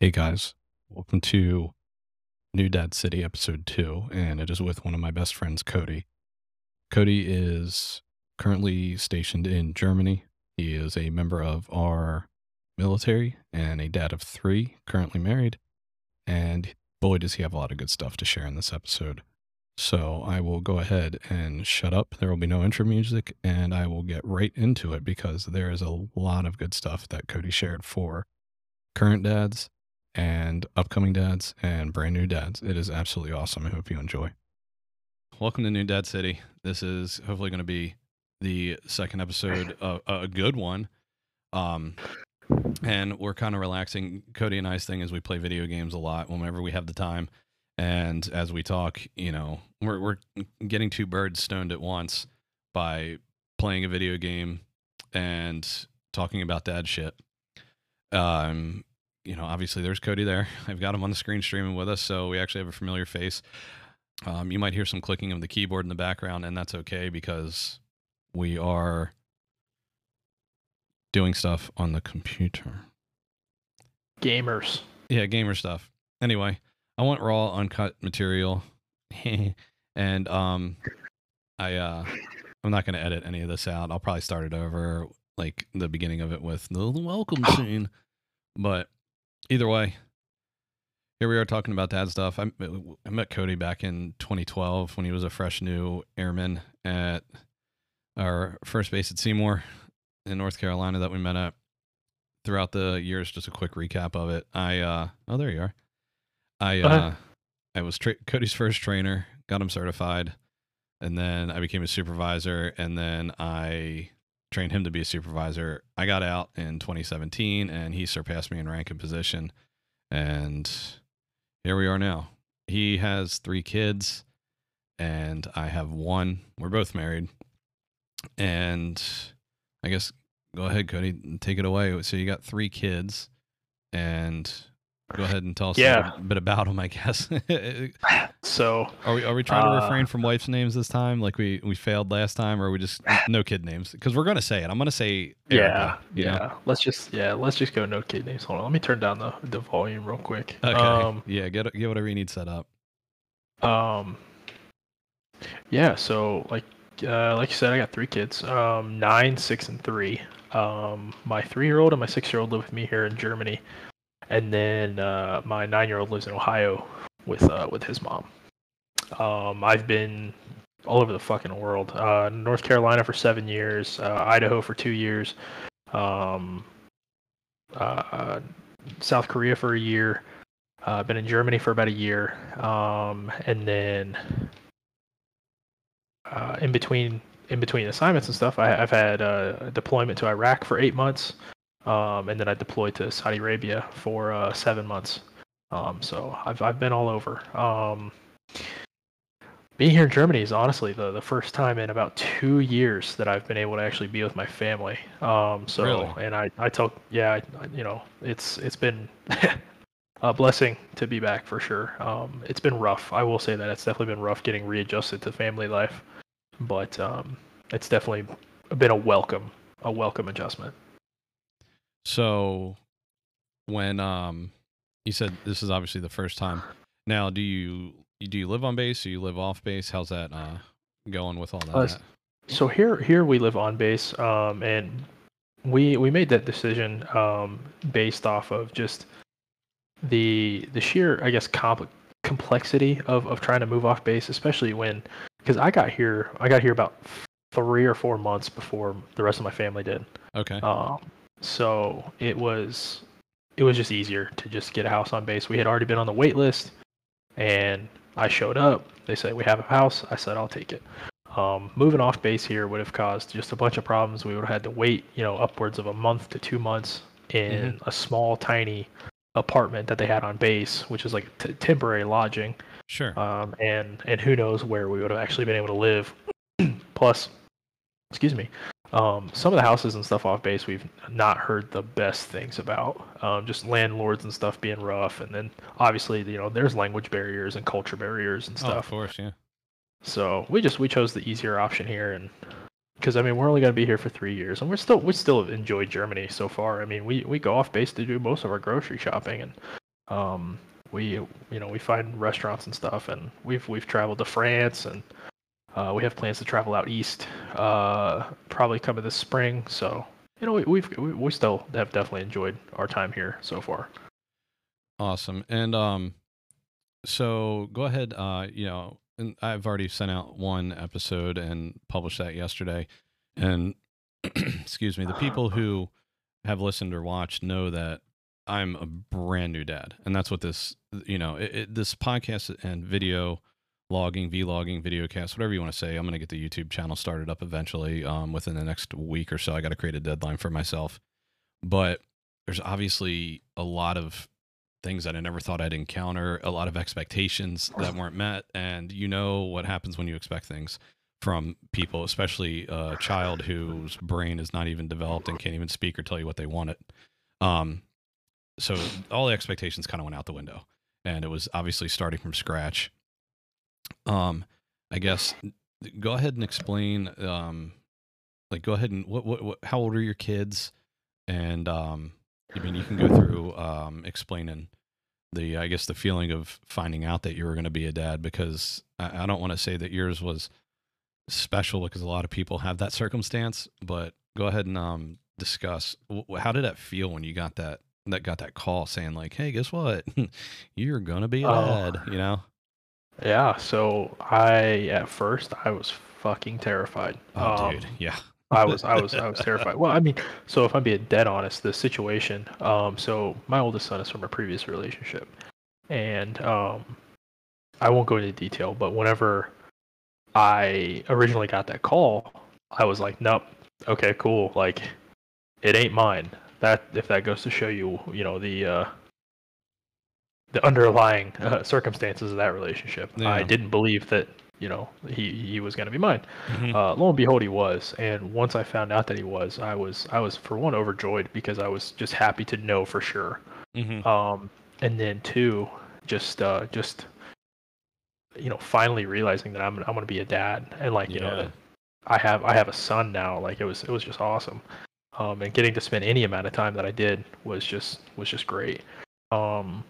Hey guys, welcome to New Dad City episode 2, and it is with one of my best friends, Cody. Cody is currently stationed in Germany. He is a member of our military and a dad of three, currently married. And boy, does he have a lot of good stuff to share in this episode. So I will go ahead and shut up. There will be no intro music, and I will get right into it because there is a lot of good stuff that Cody shared for current dads and upcoming dads and brand new dads. It is absolutely awesome. I hope you enjoy. Welcome to New Dad City. This is hopefully going to be the second episode, of a good one. Um, and we're kind of relaxing. Cody and I's thing is we play video games a lot whenever we have the time. And as we talk, you know, we're we're getting two birds stoned at once by playing a video game and talking about dad shit. Um, you know, obviously there's Cody there. I've got him on the screen streaming with us, so we actually have a familiar face. Um, you might hear some clicking of the keyboard in the background, and that's okay because we are doing stuff on the computer. Gamers. Yeah, gamer stuff. Anyway, I want raw, uncut material, and um, I uh, I'm not going to edit any of this out. I'll probably start it over, like the beginning of it with the welcome scene. But either way, here we are talking about dad stuff. I, I met Cody back in 2012 when he was a fresh new airman at our first base at Seymour in North Carolina that we met at. Throughout the years, just a quick recap of it. I uh oh, there you are. I uh. I was tra- Cody's first trainer, got him certified, and then I became a supervisor, and then I trained him to be a supervisor. I got out in 2017, and he surpassed me in rank and position, and here we are now. He has three kids, and I have one. We're both married, and I guess go ahead, Cody, take it away. So you got three kids, and go ahead and tell us Yeah. a bit about them. I guess. So Are we are we trying to Uh, refrain from wife's names this time, like we we failed last time, or are we just no kid names? Because we're gonna say it. I'm gonna say yeah, Erica, you yeah. know? Let's just yeah, let's just go no kid names. Hold on, let me turn down the the volume real quick. Okay. Um, yeah. Get get whatever you need set up. um, yeah. So like uh, like you said, I got three kids. Um, nine, six, and three. Um, my three-year-old and my six-year-old live with me here in Germany, and then uh, my nine-year-old lives in Ohio with uh, with his mom. Um, I've been all over the fucking world. Uh, North Carolina for seven years, uh, Idaho for two years, um, uh, South Korea for a year. Uh, been in Germany for about a year, um, and then in between in between assignments and stuff, I, I've had a deployment to Iraq for eight months, um, and then I deployed to Saudi Arabia for uh, seven months. Um, so I've I've been all over. Um, being here in Germany is honestly the, the first time in about two years that I've been able to actually be with my family. Um, so Really? and I I tell yeah I, you know it's it's been a blessing to be back for sure. Um, it's been rough. I will say that it's definitely been rough getting readjusted to family life, but um, it's definitely been a welcome a welcome adjustment. So when um you said this is obviously the first time. Now, do you do you live on base? Do you live off base? How's that uh going with all that? Uh, So here here we live on base, um, and we we made that decision um, based off of just the the sheer I guess compl- complexity of, of trying to move off base, especially when because I got here I got here about three or four months before the rest of my family did. okay. Um, so it was it was just easier to just get a house on base. We had already been on the wait list, and I showed up. They said we have a house. I said I'll take it. Um, moving off base here would have caused just a bunch of problems. We would have had to wait, you know, upwards of a month to two months in a small, tiny apartment that they had on base, which is like t- temporary lodging sure. um, and and who knows where we would have actually been able to live. Plus, excuse me, um, some of the houses and stuff off base we've not heard the best things about. Um, just landlords and stuff being rough, and then obviously you know there's language barriers and culture barriers and stuff. oh, of course, yeah. So we just we chose the easier option here, and because I mean we're only gonna be here for three years, and we're still we still have enjoyed Germany so far. I mean we we go off base to do most of our grocery shopping, and Um, we you know we find restaurants and stuff, and we've we've traveled to France, and uh, we have plans to travel out east, uh, probably coming this spring. So you know we, we've we, we still have definitely enjoyed our time here so far. Awesome. And um, so go ahead. Uh, you know, and I've already sent out one episode and published that yesterday. And excuse me, the people who have listened or watched know that I'm a brand new dad, and that's what this, you know, it, it, this podcast and video logging, vlogging, video cast, whatever you want to say. I'm going to get the YouTube channel started up eventually. Um, within the next week or so, I got to create a deadline for myself. But there's obviously a lot of things that I never thought I'd encounter, a lot of expectations that weren't met, and you know what happens when you expect things from people, especially a child whose brain is not even developed and can't even speak or tell you what they wanted. Um, so all the expectations kind of went out the window, and it was obviously starting from scratch. Um, I guess go ahead and explain. Um, like, go ahead and what, what, what how old are your kids? And um, I mean, you can go through um, explaining the, I guess, the feeling of finding out that you were going to be a dad because I, I don't want to say that yours was special because a lot of people have that circumstance. But go ahead and um, discuss how did that feel when you got that that got that call saying like, "Hey, guess what? You're gonna be a oh. dad," you know? Yeah. So I at first I was fucking terrified. Oh, um, dude. Yeah. I was I was I was terrified. Well, I mean, so if I'm being dead honest, the situation. Um, so my oldest son is from a previous relationship, and um, I won't go into detail, but whenever I originally got that call, I was like, nope, okay, cool, like it ain't mine. That if that goes to show you, you know the uh, the underlying uh, circumstances of that relationship. Yeah. I didn't believe that you know he he was going to be mine. Mm-hmm. Uh, lo and behold, he was. And once I found out that he was, I was I was for one overjoyed because I was just happy to know for sure. Mm-hmm. Um, and then two, just uh, just you know finally realizing that I'm I'm going to be a dad and like you yeah. know I have I have a son now. Like it was it was just awesome. Um, and getting to spend any amount of time that I did was just was just great. Um,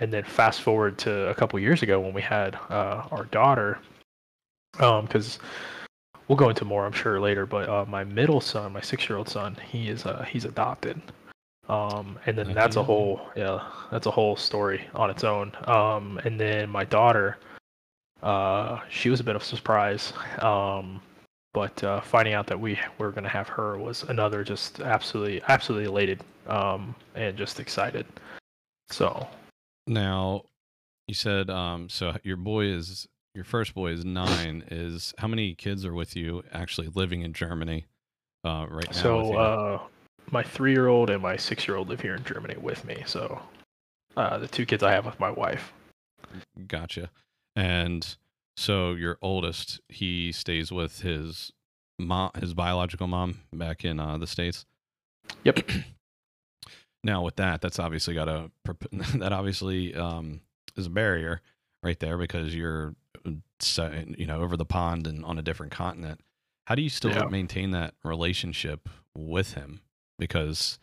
and then fast forward to a couple years ago when we had uh, our daughter, because um, we'll go into more I'm sure later. But uh, my middle son, my six-year-old son, he is uh, he's adopted, um, and then that's a whole yeah that's a whole story on its own. Um, and then my daughter, uh, she was a bit of a surprise. Um, but uh, finding out that we were going to have her was another just absolutely absolutely elated um, and just excited. So now, you said um, so your boy is your first boy is nine. Is how many kids are with you actually living in Germany uh, right now? So uh, my three-year-old and my six-year-old live here in Germany with me. So uh, the two kids I have with my wife. Gotcha. And so your oldest, he stays with his mom, his biological mom back in uh, the states. Yep. Now with that, that's obviously got a that obviously um, is a barrier right there because you're uh, you know over the pond and on a different continent. How do you still yeah. maintain that relationship with him? Because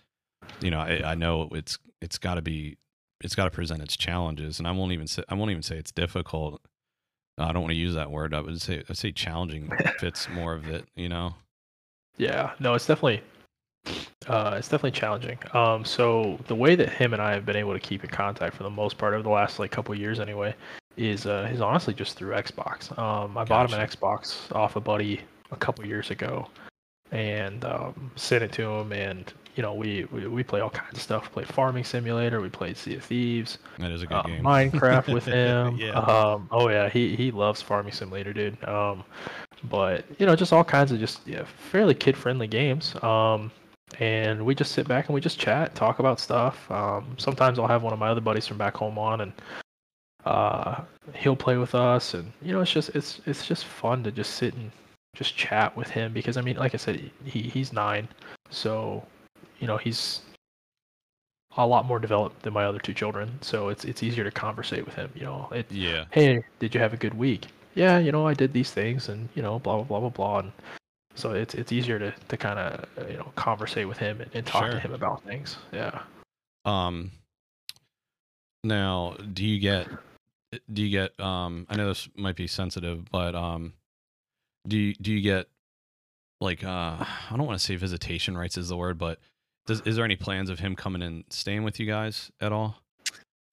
you know I, I know it's it's got to be it's got to present its challenges, and I won't even say I won't even say it's difficult. I don't want to use that word. I would say I say challenging fits more of it. You know. Yeah. No, it's definitely uh, it's definitely challenging. Um, so the way that him and I have been able to keep in contact for the most part over the last like couple years anyway is uh, is honestly just through Xbox. Um, I gotcha. bought him an Xbox off a buddy a couple years ago, and um, sent it to him. And you know we, we, we play all kinds of stuff. We played Farming Simulator. We played Sea of Thieves. That is a good uh, game. Minecraft with him. yeah. Um, oh yeah, he he loves Farming Simulator, dude. Um, but you know just all kinds of just yeah, fairly kid friendly games. Um, and we just sit back and we just chat, talk about stuff. Um, sometimes I'll have one of my other buddies from back home on, and uh, he'll play with us, and you know, it's just it's it's just fun to just sit and just chat with him because I mean, like I said, he he's nine, so you know he's a lot more developed than my other two children, so it's it's easier to conversate with him. You know, it, yeah. Hey, did you have a good week? Yeah, you know, I did these things, and you know, blah blah blah blah blah, and so it's it's easier to, to kind of you know conversate with him and, and talk sure. to him about things. Yeah. Um. Now, do you get do you get um I know this might be sensitive, but um do you do you get like uh I don't want to say visitation rights is the word, but does is there any plans of him coming and staying with you guys at all?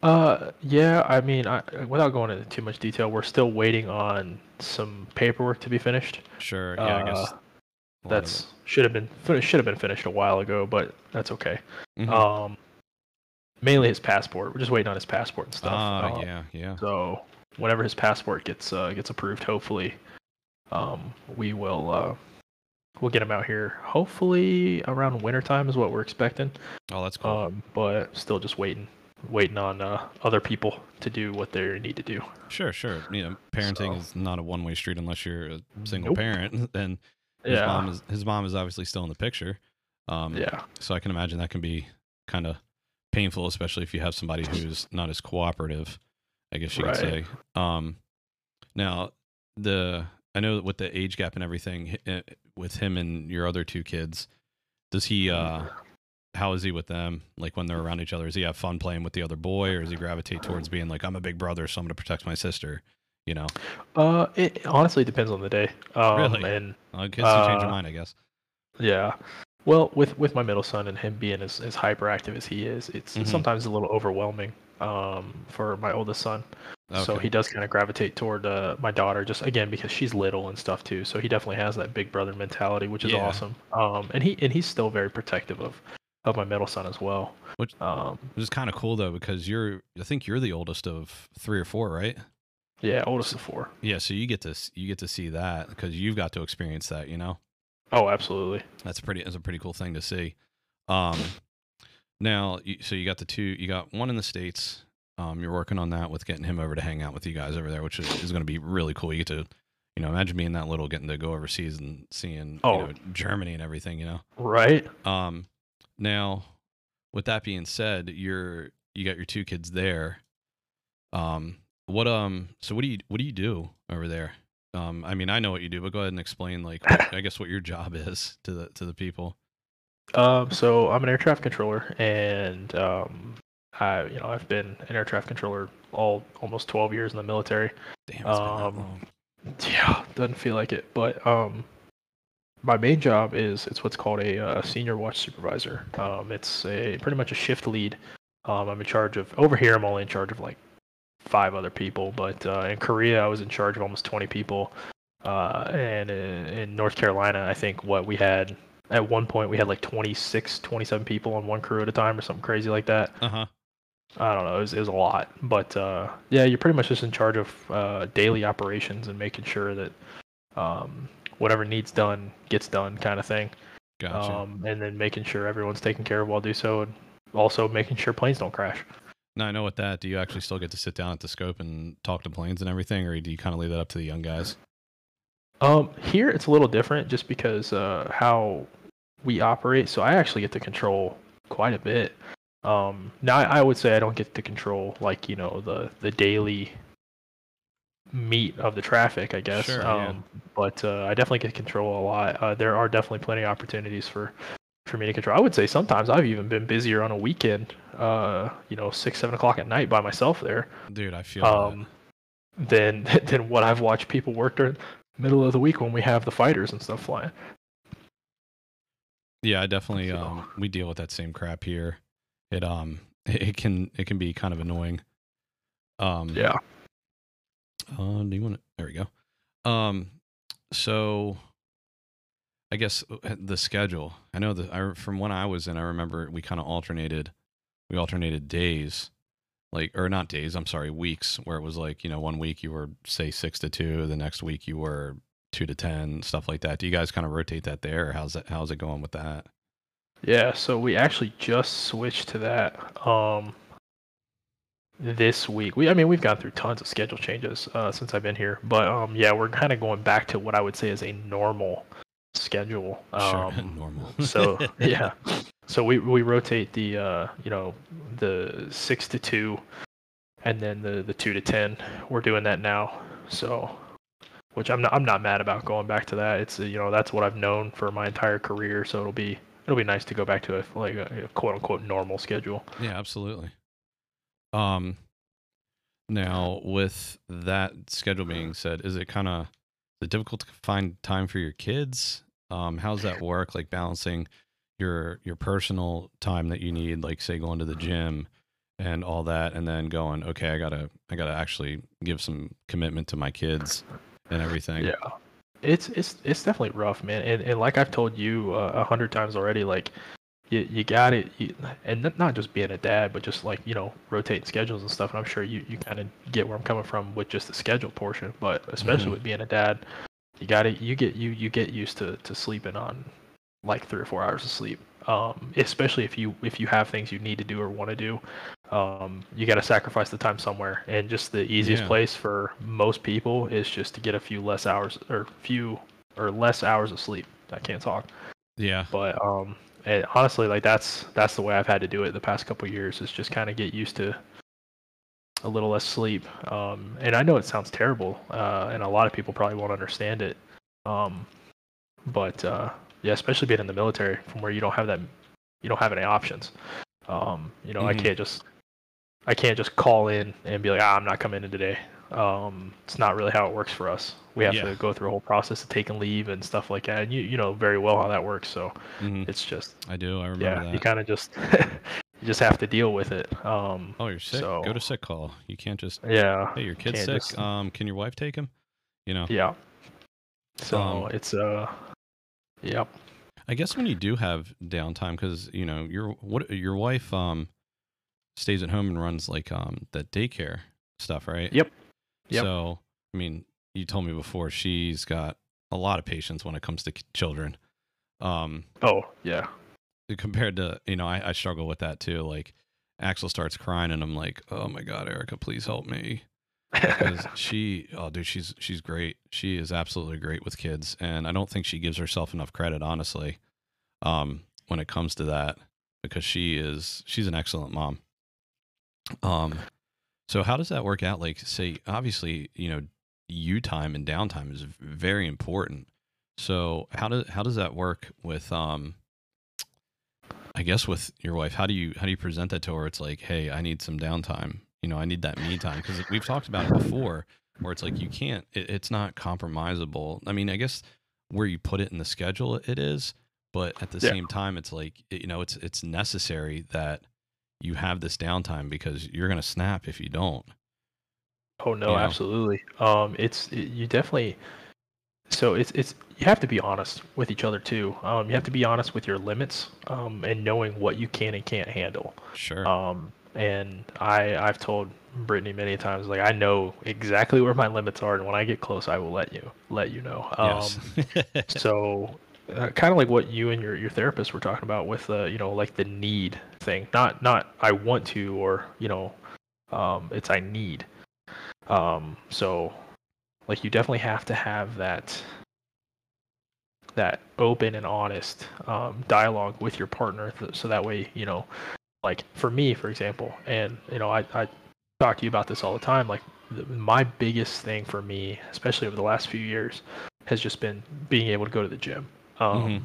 Uh, yeah, I mean, I, without going into too much detail, we're still waiting on some paperwork to be finished. Sure. Yeah, I guess Uh, a lot of That's should have been should have been finished a while ago, but that's okay. Mhm. Um, mainly his passport. We're just waiting on his passport and stuff. Ah, Uh, yeah, yeah. So whenever his passport gets uh, gets approved, hopefully, um, we will uh, we'll get him out here. Hopefully around wintertime is what we're expecting. Oh, that's cool. Um, but still just waiting, waiting on uh, other people to do what they need to do. sure, sure. You know, parenting so- is not a one way street unless you're a single Nope. parent. And his Yeah, mom is his mom is obviously still in the picture. Um, yeah, So I can imagine that can be kind of painful, especially if you have somebody who's not as cooperative. I guess you could say. Um, now the I know with the age gap and everything hi- eh, with him and your other two kids, does he? uh How is he with them? Like when they're around each other, does he have fun playing with the other boy, or does he gravitate towards being like, "I'm a big brother, so I'm going to protect my sister"? You know, Uh, it honestly depends on the day. Um, Really? And uh, kids do change their Uh, mind, I guess. yeah, well, with with my middle son and him being as, as hyperactive as he is, it's, Mhm. it's sometimes a little overwhelming. Um, for my oldest son, so he does kind of gravitate toward uh, my daughter, just again because she's little and stuff too. So he definitely has that big brother mentality, which is Yeah. awesome. Um, and he and he's still very protective of of my middle son as well. Which- um, Which is kind of cool though, because you're I think you're the oldest of three or four, right? Yeah, oldest of four. Yeah, so you get to you get to see that because you've got to experience that. You know, Oh, absolutely. that's pretty. That's a pretty cool thing to see. Um, now, so you got the two. You got one in the states. Um, you're working on that with getting him over to hang out with you guys over there, which is, is going to be really cool. You get to, you know, imagine being that little, getting to go overseas and seeing, Oh. you know, Germany and everything. You know. Right. Um, now, with that being said, you're you got your two kids there. Um, what um, so what do you what do you do over there? Um, I mean, I know what you do, but go ahead and explain, like, what, I guess what your job is to the to the people. Um, so I'm an air traffic controller, and um, I, you know, I've been an air traffic controller all almost 12 years in the military. Damn, it's been that Um. Yeah, doesn't feel like it, but um, my main job is it's what's called a uh, senior watch supervisor. Um, it's a pretty much a shift lead. Um, I'm in charge of over here. I'm only in charge of like five other people, but uh, in Korea I was in charge of almost 20 people, uh, and in, in North Carolina I think what we had at one point we had like 26, 27 people on one crew at a time or something crazy like that. Uh huh. I don't know. It was, it was a lot, but uh, yeah, you're pretty much just in charge of uh, daily operations and making sure that um, whatever needs done gets done, kind of thing. Gotcha. Um, and then making sure everyone's taken care of while do so, and also making sure planes don't crash. Now I know with that. Do you actually still get to sit down at the scope and talk to planes and everything, or do you kind of leave that up to the young guys? Um, here it's a little different just because uh, how we operate. So I actually get to control quite a bit. Um, now I, would say I don't get to control like you know the the daily meat of the traffic, I guess. Sure, yeah. um, But uh, I definitely get control a lot. Uh, there are definitely plenty of opportunities for for me to control. I would say sometimes I've even been busier on a weekend. Uh, you know, six seven o'clock at night by myself there. Dude, I feel Um, than than what I've watched people work during middle of the week when we have the fighters and stuff flying. Yeah, I definitely. So- Um, we deal with that same crap here. It um, it can it can be kind of annoying. Um, Yeah. Uh, do you want to? There we go. Um, so I guess uh, the schedule. I know that from when I was in, I remember we kind of alternated. We alternated days, like or not days. I'm sorry, weeks. Where it was like you know one week you were say six to two, the next week you were two to ten, stuff like that. Do you guys kind of rotate that there? How's that? How's it going with that? Yeah, so we actually just switched to that um this week. We I mean we've gone through tons of schedule changes uh since I've been here, but um yeah, we're kind of going back to what I would say is a normal schedule. Sure, Um normal. so yeah. So we we rotate the uh you know the 6 to 2 and then the the 2 to 10. We're doing that now. So which I'm not I'm not mad about going back to that. It's you know that's what I've known for my entire career, so it'll be it'll be nice to go back to a like a, a quote unquote normal schedule. Yeah, absolutely. Um, now with that schedule being said, is it kind of is it difficult to find time for your kids? Um, how's that work? Like balancing your your personal time that you need, like say going to the gym and all that, and then going, okay, I gotta I gotta actually give some commitment to my kids and everything. Yeah, it's it's it's definitely rough, man. And and like I've told you uh, a hundred times already, like you you got it, you, and not just being a dad, but just like you know rotating schedules and stuff. And I'm sure you you kind of get where I'm coming from with just the schedule portion, but especially Mhm. with being a dad, you got to you get you you get used to to sleeping on like three or four hours of sleep. Um, especially if you if you have things you need to do or want to do, um, you got to sacrifice the time somewhere. And just the easiest Yeah. place for most people is just to get a few less hours or few or less hours of sleep. I can't talk, Yeah. but um, and honestly, like that's that's the way I've had to do it the past couple of years. Is just kind of get used to a little less sleep. Um, and I know it sounds terrible, uh, and a lot of people probably won't understand it. Um, but uh, yeah, especially being in the military, from where you don't have that, you don't have any options. Um, you know, I Mhm. can't just, I can't just call in and be like, ah, I'm not coming in today. Um, it's not really how it works for us. We have Yeah. to go through a whole process of taking leave and stuff like that. And you, you know very well how that works. So hmm it's just, I do. I remember yeah, that. you kind of just, you just have to deal with it. Um, oh, you're sick. so- Go to sick call. You can't just yeah, hey, your kid's sick. just- Um, can your wife take him? You know. yeah. So Um, it's uh, yep. I guess when you do have downtime, because you know your what your wife um stays at home and runs like um that daycare stuff, right? Yep. Yep. So I mean, you told me before she's got a lot of patience when it comes to children. Um, Oh yeah. Compared to you know, I, I struggle with that too. Like Axel starts crying, and I'm like, oh my god, Erica, please help me. because she oh dude she's she's great she is absolutely great with kids and i don't think she gives herself enough credit honestly um when it comes to that because she is she's an excellent mom um so how does that work out like say obviously you know you time and downtime is very important so how does how does that work with um i guess with your wife how do you how do you present that to her it's like hey i need some downtime you know i need that me time because we've talked about it before where it's like you can't it, it's not compromisable i mean i guess where you put it in the schedule it is but at the Yeah. same time it's like it- you know it's it's necessary that you have this downtime because you're going to snap if you don't Oh no, you know? absolutely. Um, it's it, you definitely. So it's it's you have to be honest with each other too. Um, you have to be honest with your limits. Um, and knowing what you can and can't handle. sure Um, and I I've told Brittany many times like I know exactly where my limits are, and when I get close, I will let you let you know. Um, yes so uh, kind of like what you and your, your therapist were talking about with uh, you know like the need thing not not i want to or you know um, it's i need um, so like you definitely have to have that that open and honest um, dialogue with your partner th- so that way you know like for me for example and you know i, I talk to you about this all the time like the, my biggest thing for me especially over the last few years has just been being able to go to the gym um, Mhm.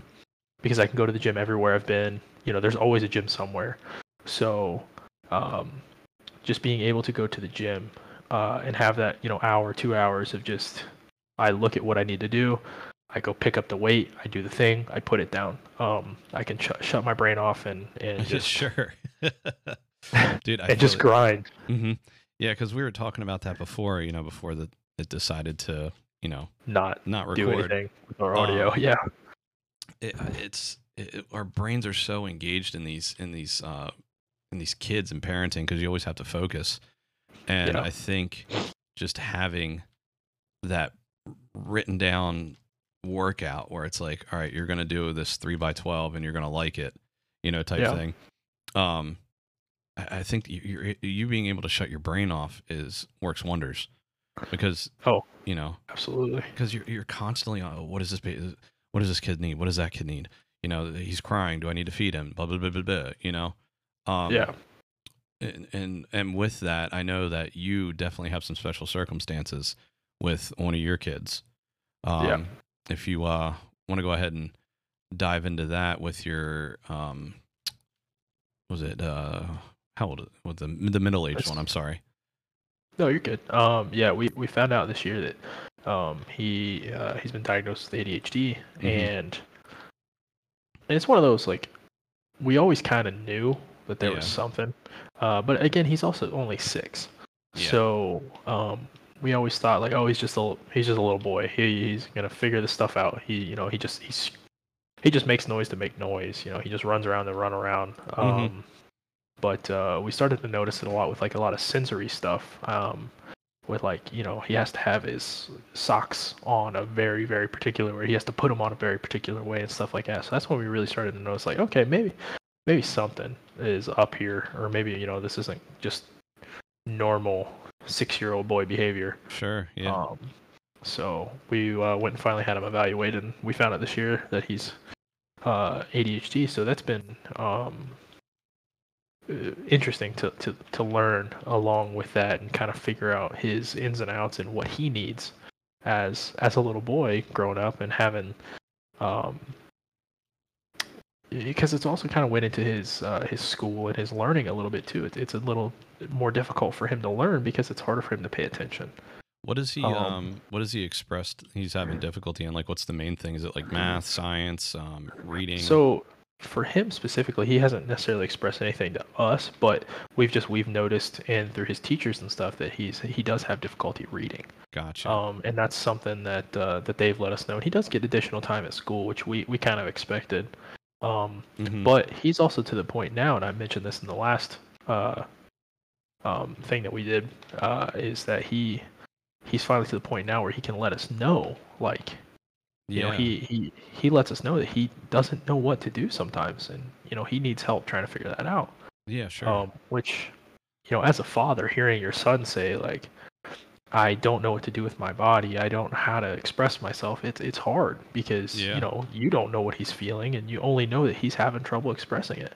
because i can go to the gym everywhere i've been you know there's always a gym somewhere so um, just being able to go to the gym uh, and have that you know hour two hours of just i look at what i need to do i go pick up the weight i do the thing i put it down um, i can sh- shut my brain off and and just sure dude I and just it. grind hmm Yeah, because we were talking about that before, you know, before the it decided to, you know, not not do record. anything with our audio Um, yeah It, uh, it's it, it- our brains are so engaged in these in these uh in these kids and parenting because you always have to focus. And Yeah. I think just having that written down workout where it's like, all right, you're gonna do this three by twelve and you're gonna like it, you know, type Yeah. thing. Um, I, I think you, you're, you being able to shut your brain off is works wonders because Oh. you know absolutely because you're you're constantly on oh, what does this what does this kid need what does that kid need you know he's crying do I need to feed him blah blah blah blah, blah you know um, yeah and, and and with that I know that you definitely have some special circumstances with one of your kids um, Yeah. if you uh want to go ahead and dive into that with your um was it uh how old? With the the middle aged one. I'm sorry. No, you're good. Um, yeah, we, we found out this year that um, he uh, he's been diagnosed with ADHD, Mhm. and and it's one of those like we always kind of knew that there was something, uh, but again, he's also only six, Yeah. so um, we always thought like, oh, he's just a he's just a little boy. He, he's gonna figure this stuff out. He you know he just he's he just makes noise to make noise. You know he just runs around and run around. Um, but uh, we started to notice it a lot with like a lot of sensory stuff. Um, with like you know he has to have his socks on a very very particular way. He has to put them on a very particular way and stuff like that. So that's when we really started to notice like okay maybe maybe something is up here or maybe you know this isn't just normal six year old boy behavior. Sure. Yeah. Um, so we uh, went and finally had him evaluated, and we found out this year that he's uh, ADHD. So that's been um, uh, interesting to, to, to learn along with that and kind of figure out his ins and outs and what he needs as as a little boy growing up and having um, because it's also kind of went into his uh, his school and his learning a little bit too. It, it's a little more difficult for him to learn because it's harder for him to pay attention. What is he? um, Um, what has he expressed? He's having difficulty in like what's the main thing? Is it like math, science, um, reading? So for him specifically, he hasn't necessarily expressed anything to us, but we've just we've noticed and through his teachers and stuff that he's he does have difficulty reading. gotcha. Um, and that's something that uh, that they've let us know. And he does get additional time at school, which we we kind of expected. Um, Mhm. but he's also to the point now, and I mentioned this in the last uh, um, thing that we did, uh, is that he he's finally to the point now where he can let us know, like you yeah. know, he, he he lets us know that he doesn't know what to do sometimes, and you know he needs help trying to figure that out. yeah. Sure. Um, which, you know, as a father, hearing your son say like, "I don't know what to do with my body. I don't know how to express myself," it's it's hard because Yeah. you know you don't know what he's feeling, and you only know that he's having trouble expressing it.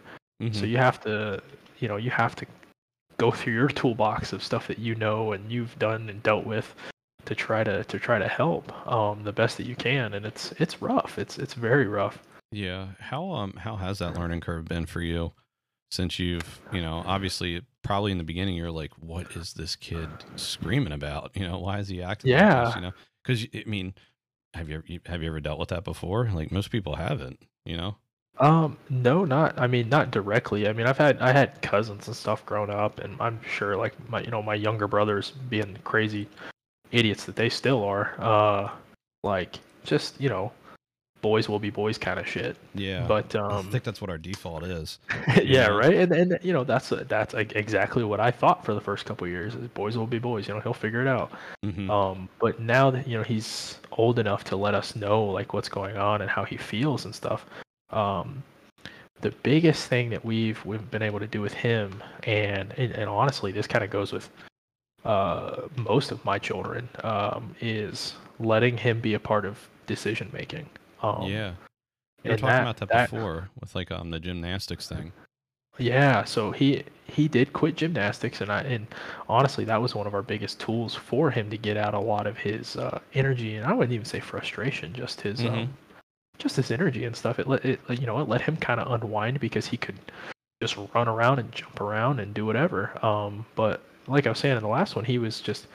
So Mhm. you have to, you know, you have to go through your toolbox of stuff that you know and you've done and dealt with to try to to try to help um, the best that you can. And it's it's rough. It's it's very rough. Yeah. How um how has that learning curve been for you since you've, you know, obviously probably in the beginning you're like, what is this kid screaming about? You know, why is he acting like Yeah. this? You know, because I mean, have you, you have you ever dealt with that before? Like most people haven't. You know. Um, no, not. I mean, not directly. I mean, I've had I had cousins and stuff growing up, and I'm sure like my you know my younger brothers being crazy idiots that they still are. Uh, like just you know, boys will be boys kind of shit. Yeah. But I um, think that's what our default is. yeah, right. And and you know that's that's exactly what I thought for the first couple of years. is Boys will be boys. You know, he'll figure it out. hmm Um, but now that you know he's old enough to let us know like what's going on and how he feels and stuff. Um, the biggest thing that we've we've been able to do with him, and and, and honestly, this kind of goes with uh, most of my children, um, is letting him be a part of decision making. Um, yeah. We were talking that- about that, that- before with like um the gymnastics thing. Yeah, so he he did quit gymnastics, and I and honestly, that was one of our biggest tools for him to get out a lot of his uh, energy, and I wouldn't even say frustration, just his Mhm. um, just his energy and stuff. It let it you know it let him kind of unwind because he could just run around and jump around and do whatever. Um, but like I was saying in the last one, he was just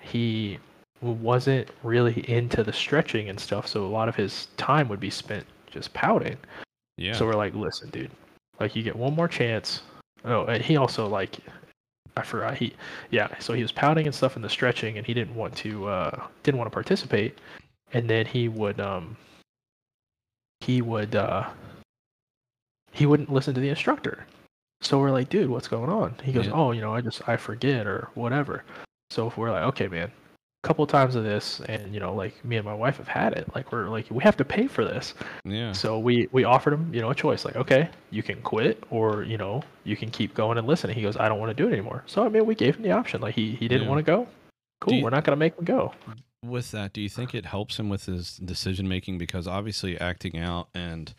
he wasn't really into the stretching and stuff, so a lot of his time would be spent just pouting. Yeah. So we're like, listen, dude, like you get one more chance. Oh, and he also like, I forgot he, yeah. So he was pouting and stuff in the stretching, and he didn't want to, uh, didn't want to participate. And then he would, um, he would, uh, he wouldn't listen to the instructor. So we're like, dude, what's going on? He goes, Yeah. oh, you know, I just I forget or whatever. So if we're like, okay, man, couple times of this, and you know, like me and my wife have had it. Like we're like, we have to pay for this. yeah. So we we offered him, you know, a choice. Like, okay, you can quit, or you know, you can keep going and listen. He goes, I don't want to do it anymore. So I mean, we gave him the option. Like he he didn't Yeah. want to go. Cool, you- we're not gonna make him go. with that, do you think it helps him with his decision making? Because obviously, acting out and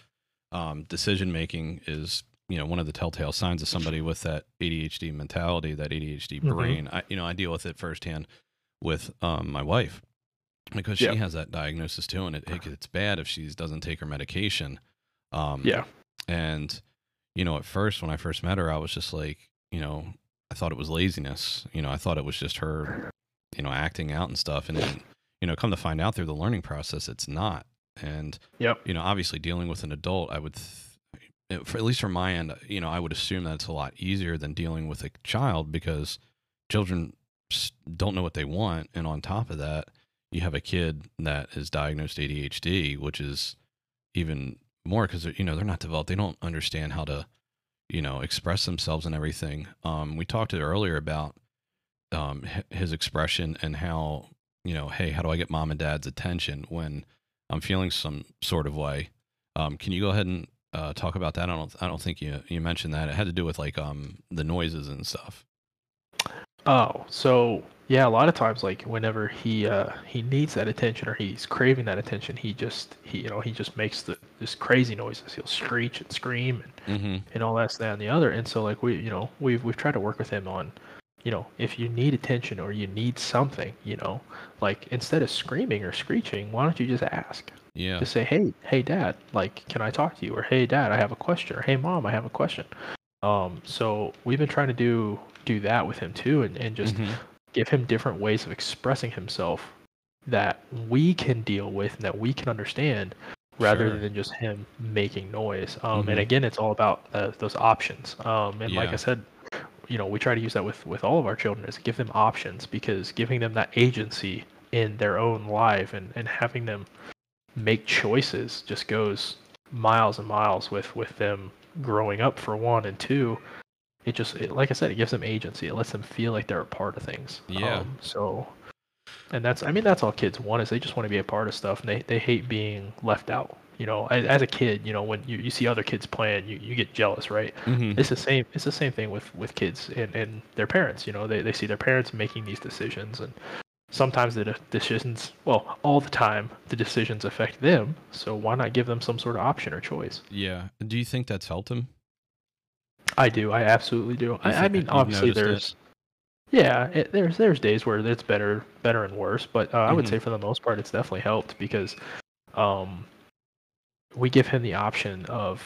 um, decision making is you know one of the telltale signs of somebody with that ADHD mentality, that ADHD Mhm. brain. I you know I deal with it firsthand with um, my wife because Yeah. she has that diagnosis too, and it, it it's bad if she doesn't take her medication. Um, Yeah. and you know, at first when I first met her, I was just like, you know, I thought it was laziness. You know, I thought it was just her, you know, acting out and stuff. And then, you know, come to find out through the learning process, it's not. And, Yep. you know, obviously dealing with an adult, I would, th- for, at least from my end, you know, I would assume that it's a lot easier than dealing with a child because children don't know what they want. And on top of that, you have a kid that is diagnosed ADHD, which is even more because, you know, they're not developed. They don't understand how to, you know, express themselves and everything. Um, we talked earlier about um, his expression and how, you know, hey, how do I get mom and dad's attention when I'm feeling some sort of way? Um, can you go ahead and uh, talk about that? I don't, I don't think you you mentioned that. It had to do with like um the noises and stuff. Oh, so yeah, a lot of times like whenever he uh he needs that attention or he's craving that attention, he just he you know, he just makes the this crazy noises. He'll screech and scream and, Mm-hmm. and all that, that and the other. And so like we you know, we've we've tried to work with him on, you know, if you need attention or you need something, you know, like instead of screaming or screeching, why don't you just ask? Yeah. Just say, Hey, hey dad, like can I talk to you? Or hey dad, I have a question or hey mom, I have a question. Um so we've been trying to do do that with him too and, and just Mhm. give him different ways of expressing himself that we can deal with and that we can understand rather Sure. than just him making noise um, Mhm. and again it's all about uh, those options um, and like i said you know we try to use that with with all of our children is give them options because giving them that agency in their own life and and having them make choices just goes miles and miles with with them growing up for one and two it just it, like i said it gives them agency it lets them feel like they're a part of things Yeah. um, so and that's i mean that's all kids want is they just want to be a part of stuff and they, they hate being left out you know as, as a kid you know when you, you see other kids playing you, you get jealous right Mhm. it's the same it's the same thing with with kids and, and their parents you know they, they see their parents making these decisions and sometimes the decisions well all the time the decisions affect them so why not give them some sort of option or choice Yeah. Do you think that's helped him? I do i absolutely do I, I mean obviously noticed it? there's yeah it, there's there's days where it's better better and worse but uh, i would Mhm. say for the most part it's definitely helped because um we give him the option of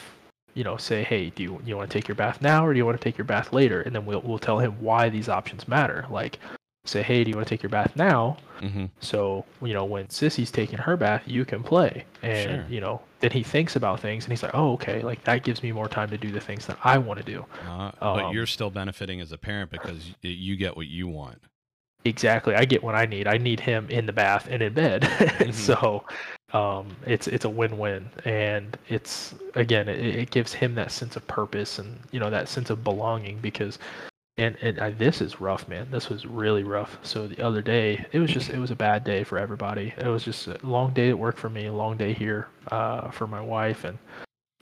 you know say hey do you you want to take your bath now or do you want to take your bath later and then we'll we'll tell him why these options matter like say hey do you want to take your bath now Mm-hmm. so you know when sissy's taking her bath you can play and Sure. you know then he thinks about things and he's like oh okay like that gives me more time to do the things that i want to do Uh, but Um, you're still benefiting as a parent because you get what you want. exactly i get what i need i need him in the bath and in bed Mhm. so um it's it's a win-win and it's again it, it gives him that sense of purpose and you know that sense of belonging because and, and I, this is rough man. This was really rough. So the other day it was just it was a bad day for everybody. It was just a long day at work for me a long day here uh for my wife and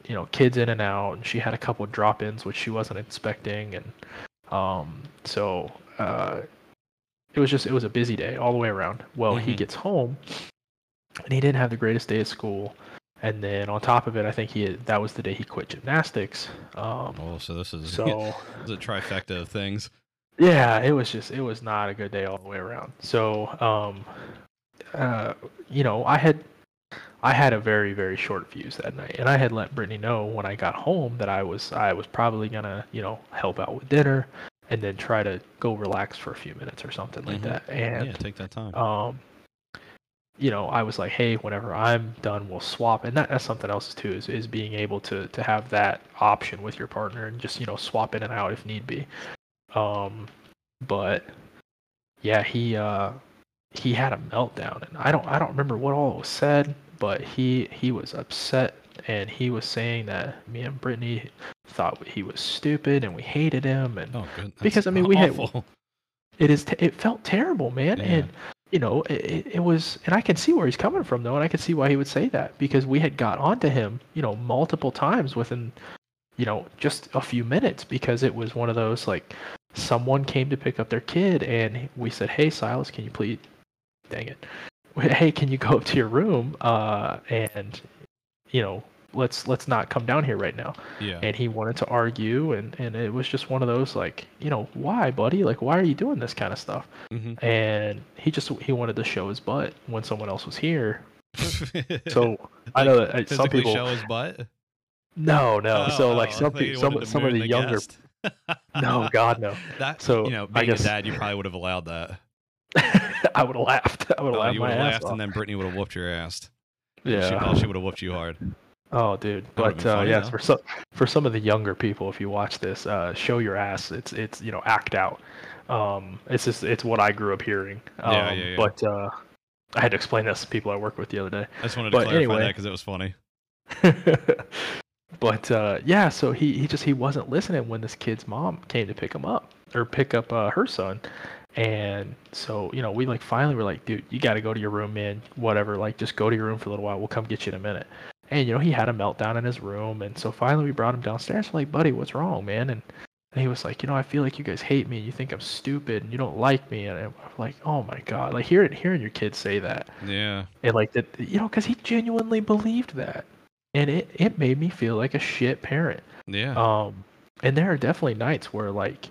you know kids in and out. And she had a couple of drop-ins which she wasn't expecting. And um so uh it was just it was a busy day all the way around. Well he Mhm. gets home and he didn't have the greatest day at school and then on top of it i think he had, that was the day he quit gymnastics um Oh, so this is so this is a trifecta of things. yeah it was just it was not a good day all the way around so um uh you know i had i had a very very short fuse that night and i had let brittany know when i got home that i was i was probably gonna you know help out with dinner and then try to go relax for a few minutes or something like Mhm. that and yeah, take that time. um you know i was like hey whenever i'm done we'll swap. And that, that's something else too is, is being able to to have that option with your partner and just you know swap in and out if need be. Um but yeah he uh he had a meltdown and i don't i don't remember what all was said but he he was upset and he was saying that me and brittany thought he was stupid and we hated him and oh, because, I mean, we had- it is t- it felt terrible man. Yeah. and you know it, it, was and i can see where he's coming from though and i can see why he would say that because we had got onto him you know multiple times within you know just a few minutes because it was one of those like someone came to pick up their kid and we said hey silas can you please dang it hey can you go up to your room? Uh and you know let's let's not come down here right now Yeah. and he wanted to argue and and it was just one of those like you know why buddy like why are you doing this kind of stuff hmm and he just he wanted to show his butt when someone else was here so i know that uh, some people show his butt. no no so like Oh, some people some, some of moon the younger guest. no, God, no. That So, you know, I being guess- a dad, you probably would have allowed that. I would have laughed. I would have Oh, laughed you would have laughed, off. and then Brittany would have whooped your ass. She, yeah. oh, she would have whooped you hard. Oh, dude. But uh, funny, yes, though. for some for some of the younger people, if you watch this, uh, show your ass. It's it's you know act out. Um, it's just it's what I grew up hearing. Um, Yeah, yeah, yeah. But uh, I had to explain this to people I work with the other day. I just wanted to But clarify that because it was funny. but uh, yeah, so he, he just he wasn't listening when this kid's mom came to pick him up or pick up uh, her son, and so you know we like finally were like, dude, you got to go to your room, man. Whatever, like just go to your room for a little while. We'll come get you in a minute. And you know he had a meltdown in his room, and so finally we brought him downstairs. We're like, buddy, what's wrong, man? And and he was like, you know, I feel like you guys hate me, and you think I'm stupid, and you don't like me. And I'm like, oh my god, like hearing hearing your kids say that, Yeah. and like that, you know, because he genuinely believed that, and it it made me feel like a shit parent. Yeah. Um, and there are definitely nights where like,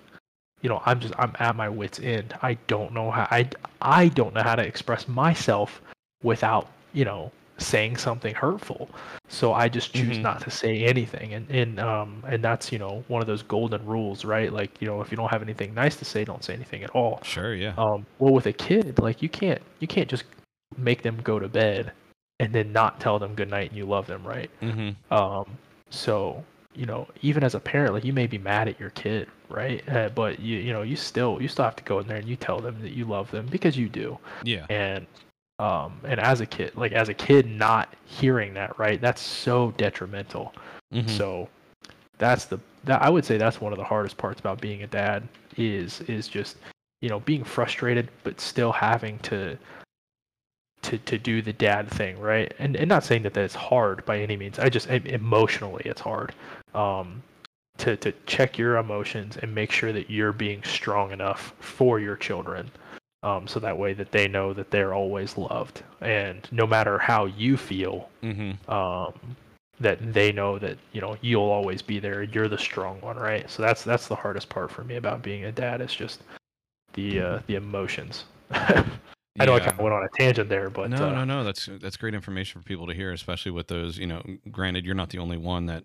you know, I'm just I'm at my wits end. I don't know how I I don't know how to express myself without you know saying something hurtful. So I just choose Mhm. not to say anything, and and um and that's you know one of those golden rules, right? Like you know if you don't have anything nice to say, don't say anything at all. sure. Yeah. Um, well, with a kid, like you can't you can't just make them go to bed and then not tell them good night and you love them, right? mm-hmm. Um, so you know, even as a parent, like you may be mad at your kid, right? Uh, but you you know you still you still have to go in there and you tell them that you love them because you do. Yeah. And um, and as a kid, like as a kid, not hearing that, right? That's so detrimental. Mhm. So that's the that I would say that's one of the hardest parts about being a dad is is just you know being frustrated but still having to to to do the dad thing right and and not saying that that's hard by any means I just emotionally it's hard um to to check your emotions and make sure that you're being strong enough for your children um so that way that they know that they're always loved and no matter how you feel Mm-hmm. um, that they know that you know you'll always be there. You're the strong one, right? So that's that's the hardest part for me about being a dad. Is just the uh, the emotions. I know I kind of went on a tangent there, but no, uh, no, no. That's that's great information for people to hear, especially with those. You know, granted, you're not the only one that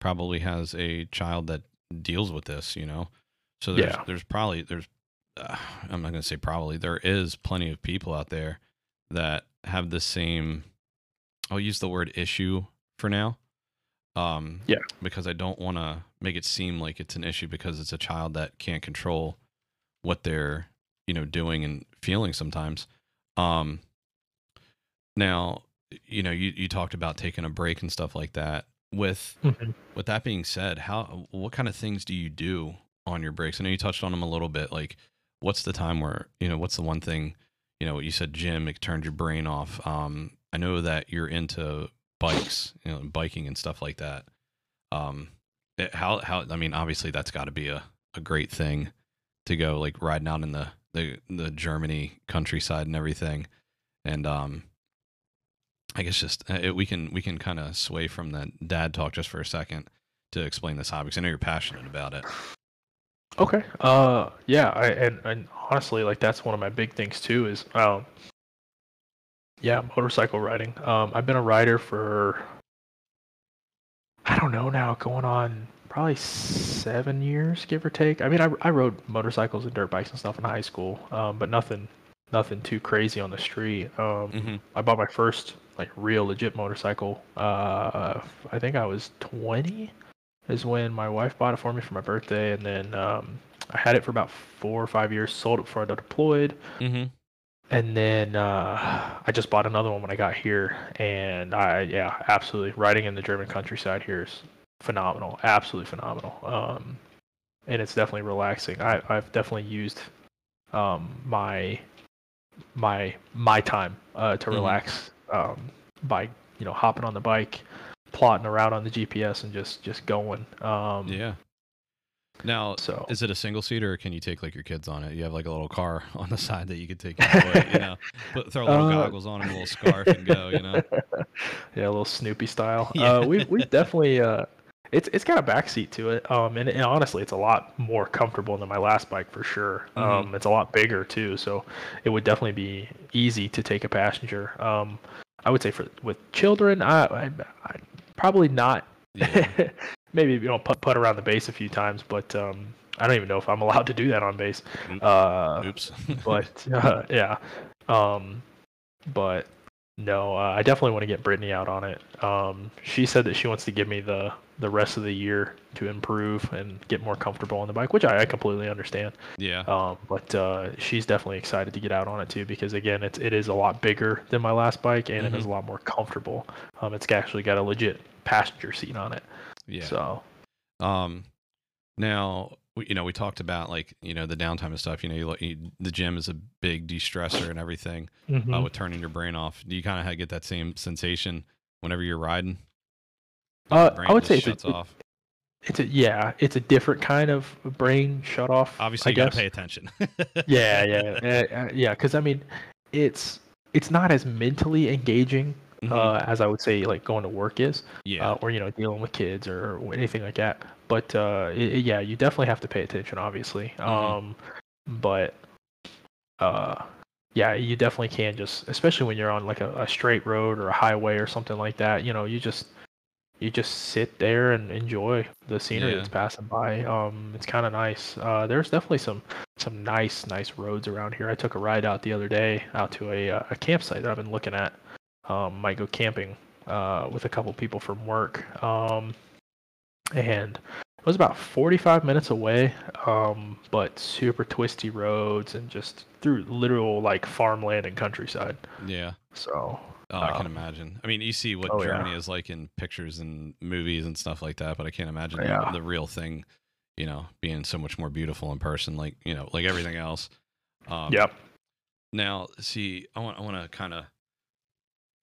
probably has a child that deals with this. You know, so there's Yeah. there's probably there's uh, I'm not gonna say probably there is plenty of people out there that have the same. I'll use the word issue for now. Um, Yeah. Because I don't want to make it seem like it's an issue because it's a child that can't control what they're you know doing and feeling sometimes. Um, now, you know, you, you talked about taking a break and stuff like that. With Mhm. with that being said, how what kind of things do you do on your breaks? I know you touched on them a little bit. Like, what's the time where you know what's the one thing you know you said gym it turned your brain off. Um, I know that you're into bikes, you know, biking and stuff like that. Um, it- how how I mean, obviously that's got to be a a great thing to go like riding out in the the the Germany countryside and everything, and um, I guess just uh, it, we can we can kind of sway from that dad talk just for a second to explain this hobby because I know you're passionate about it. Okay. Uh, yeah. I and and honestly, like that's one of my big things too. Is um, yeah, motorcycle riding. Um, I've been a rider for I don't know now, going on probably seven years, give or take. I mean, I I rode motorcycles and dirt bikes and stuff in high school, um, but nothing nothing too crazy on the street. Um, Mm-hmm. I bought my first like real legit motorcycle. Uh, I think I was 20 is when my wife bought it for me for my birthday, and then um, I had it for about four or five years. Sold it before I deployed, Mm-hmm. and then uh, I just bought another one when I got here. And I yeah, absolutely riding in the German countryside here is phenomenal, absolutely phenomenal. Um, and it's definitely relaxing. I I've definitely used um, my my my time uh, to Mhm. relax um, by you know hopping on the bike, plotting around on the GPS, and just just going. Um, Yeah. Now, So is it a single seater or can you take like your kids on it? You have like a little car on the side that you could take, your boy, you know, put, throw little Uh, goggles on and a little scarf and go, you know. yeah, a little Snoopy style. Yeah. Uh, we we definitely uh, it's it's got a backseat to it. Um, and, and honestly, it's a lot more comfortable than my last bike for sure. Mhm. Um, it's a lot bigger too, so it would definitely be easy to take a passenger. Um, I would say for with children, I, I, I probably not. Yeah. maybe you know put put around the base a few times, but um, I don't even know if I'm allowed to do that on base. Mm. Uh, Oops. but uh, yeah, um, but no, uh, I definitely want to get Brittany out on it. Um, she said that she wants to give me the the rest of the year to improve and get more comfortable on the bike, which I, I completely understand. yeah. Um, but uh, she's definitely excited to get out on it too because again, it's it is a lot bigger than my last bike and it is a lot more comfortable. Um, it's actually got a legit passenger seat on it. Yeah. So Um, now we, you know we talked about like you know the downtime and stuff. You know, you, you, the gym is a big de-stressor and everything uh, mhm. with turning your brain off. Do you kind of get that same sensation whenever you're riding? Uh, I would say it's a, off. it's a yeah, it's a different kind of brain shut off. Obviously, I you gotta pay attention. yeah, yeah, yeah, yeah. Because I mean, it's it's not as mentally engaging Mhm. uh, as I would say like going to work is, yeah. uh, or you know dealing with kids or, anything like that. But uh, i i- yeah, you definitely have to pay attention, obviously. Mhm. Um, but uh, yeah, you definitely can just, especially when you're on like a, a straight road or a highway or something like that. You know, you just you just sit there and enjoy the scenery Yeah. that's passing by. Um, it's kind of nice. Uh, there's definitely some some nice nice roads around here. I took a ride out the other day out to a uh, a campsite that I've been looking at. Um, might go camping uh, with a couple people from work. Um, and it was about 45 minutes away, um, but super twisty roads and just through literal like farmland and countryside. yeah. So Oh, I can Um, imagine. I mean, you see what oh, yeah. Germany is like in pictures and movies and stuff like that, but I can't imagine the- Yeah. the, real thing, you know, being so much more beautiful in person, like you know, like everything else. Um, yep. Now, see, I want I want to kind of,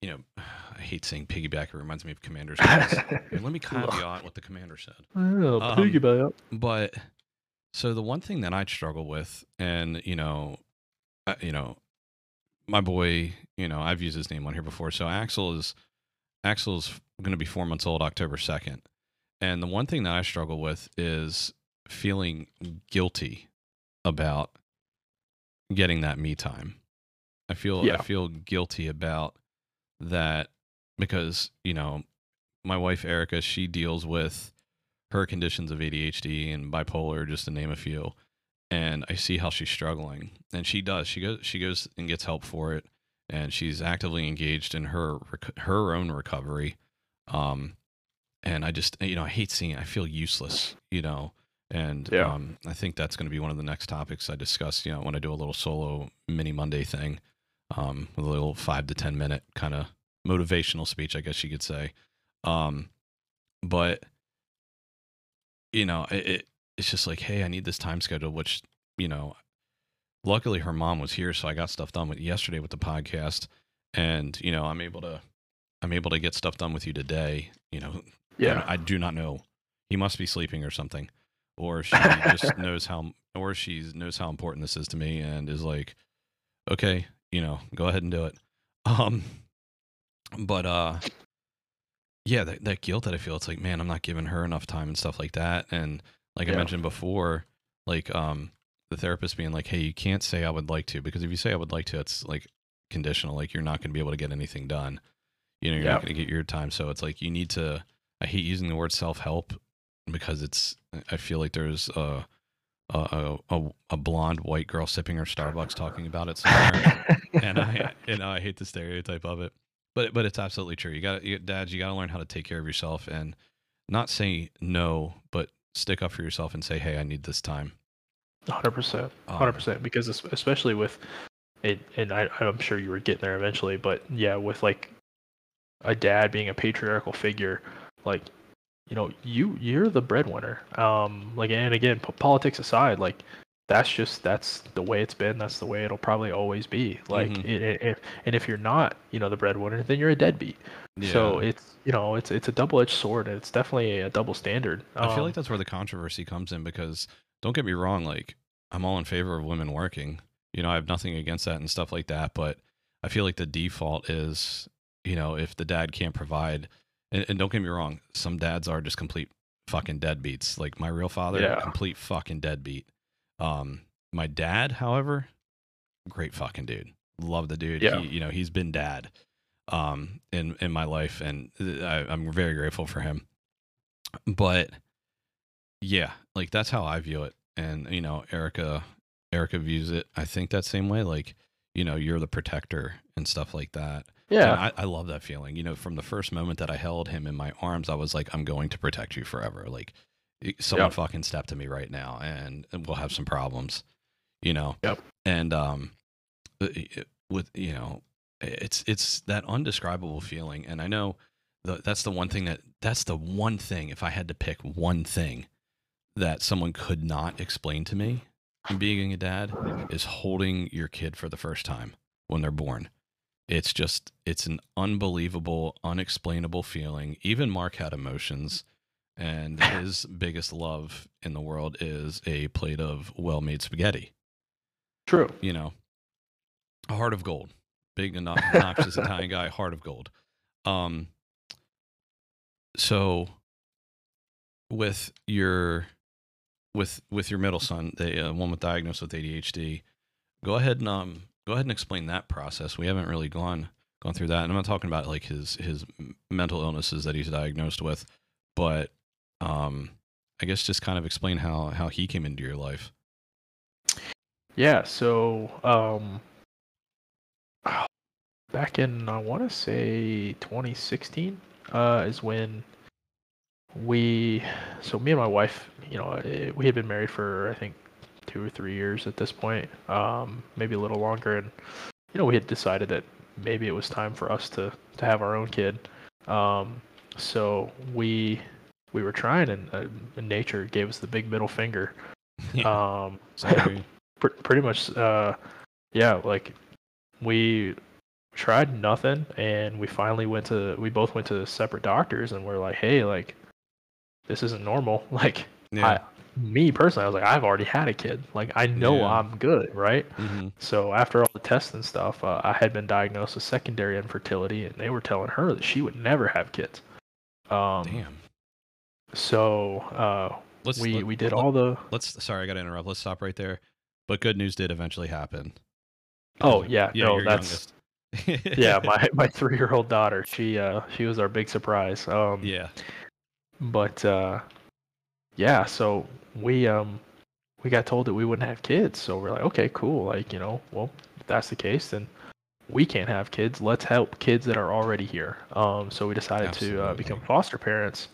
you know, I hate saying piggyback. It reminds me of Commander's. Let me caveat what the commander said. Oh, Um, piggyback. But so the one thing that I struggle with, and you know, uh, you know, my boy, you know, I've used his name on here before. So Axel is Axel's going to be four months old October second, and the one thing that I struggle with is feeling guilty about getting that me time. I feel Yeah. I feel guilty about that because you know my wife Erica she deals with her conditions of ADHD and bipolar just to name a few and I see how she's struggling and she does she goes she goes and gets help for it and she's actively engaged in her her own recovery um and I just you know I hate seeing it. I feel useless you know and Yeah. um I think that's going to be one of the next topics I discuss you know when I do a little solo mini Monday thing um with a little 5 to 10 minute kind of motivational speech I guess you could say um but you know it, it it's just like hey I need this time schedule which you know luckily her mom was here so I got stuff done with yesterday with the podcast and you know I'm able to I'm able to get stuff done with you today you know Yeah. I, I do not know he must be sleeping or something or she just knows how or she knows how important this is to me and is like okay you know go ahead and do it um but uh yeah that, that guilt that i feel it's like man i'm not giving her enough time and stuff like that and like i mentioned before like um the therapist being like hey you can't say i would like to because if you say i would like to it's like conditional like you're not going to be able to get anything done you know you're Yeah. not going to get your time so it's like you need to i hate using the word self-help because it's i feel like there's a a, a, a blonde white girl sipping her starbucks talking about it somewhere and I and I hate the stereotype of it, but but it's absolutely true. You got you, dads, you got to learn how to take care of yourself and not say no, but stick up for yourself and say, hey, I need this time. Hundred percent, Um, hundred percent. Because especially with it, and I, I'm sure you were getting there eventually. But yeah, with like a dad being a patriarchal figure, like you know, you you're the breadwinner. Um, like and again, po- politics aside, like that's just that's the way it's been. That's the way it'll probably always be. Like Mhm. it, it, if and if you're not, you know, the breadwinner, then you're a deadbeat. So it's you know, it's it's a double edged sword. and It's definitely a double standard. I feel Um, like that's where the controversy comes in because don't get me wrong, like I'm all in favor of women working. You know, I have nothing against that and stuff like that, but I feel like the default is, you know, if the dad can't provide, and, and don't get me wrong, some dads are just complete fucking deadbeats. Like my real father, Yeah. complete fucking deadbeat. Um, my dad, however, great fucking dude. Love the dude. Yeah. He, you know, he's been dad, um, in in my life, and uh, I, I'm very grateful for him. but yeah, like that's how I view it. And you know, Erica Erica views it I think that same way like, you know, you're the protector and stuff like that. Yeah. I, I love that feeling. You know, from the first moment that I held him in my arms, I was like, I'm going to protect you forever. Like, someone Yep. fucking step to me right now, and, we'll have some problems. You know. Yep. And um, uh, with you know, it's it's that undescribable feeling, and I know the, that's the one thing that that's the one thing. If I had to pick one thing that someone could not explain to me in being a dad is holding your kid for the first time when they're born. It's just it's an unbelievable, unexplainable feeling. Even Mark had emotions and his biggest love in the world is a plate of well-made spaghetti. True. You know, a heart of gold. Big and obnoxious Italian guy, heart of gold. Um so with your with with your middle son, the uh, one with diagnosed with ADHD, go ahead and um go ahead and explain that process. We haven't really gone gone through that, and I'm not talking about like his his mental illnesses that he's diagnosed with, but um I guess just kind of explain how how he came into your life. Yeah. So, um, back in I want to say 2016 uh, is when we. So me and my wife, you know, eh, we had been married for I think two or three years at this point, um, maybe a little longer, and you know we had decided that maybe it was time for us to to have our own kid. Um, so we we were trying, and, uh, and nature gave us the big middle finger. Um, Sorry. pr- pretty much uh yeah like we tried nothing and we finally went to we both went to separate doctors and we're like hey like this isn't normal like yeah. I, me personally i was like i've already had a kid like i know Yeah. i'm good right hmm so after all the tests and stuff uh, i had been diagnosed with secondary infertility and they were telling her that she would never have kids um Damn. So uh Let's we let- we did let- all the Let's. Sorry, I got to interrupt. Let's stop right there. But good news did eventually happen. Oh, yeah, no, that's- yeah my my three year old daughter she uh she was our big surprise um yeah. but uh yeah so we um we got told that we wouldn't have kids so we're like okay cool like you know well if that's the case then we can't have kids let's help kids that are already here um so we decided to uh, become foster parents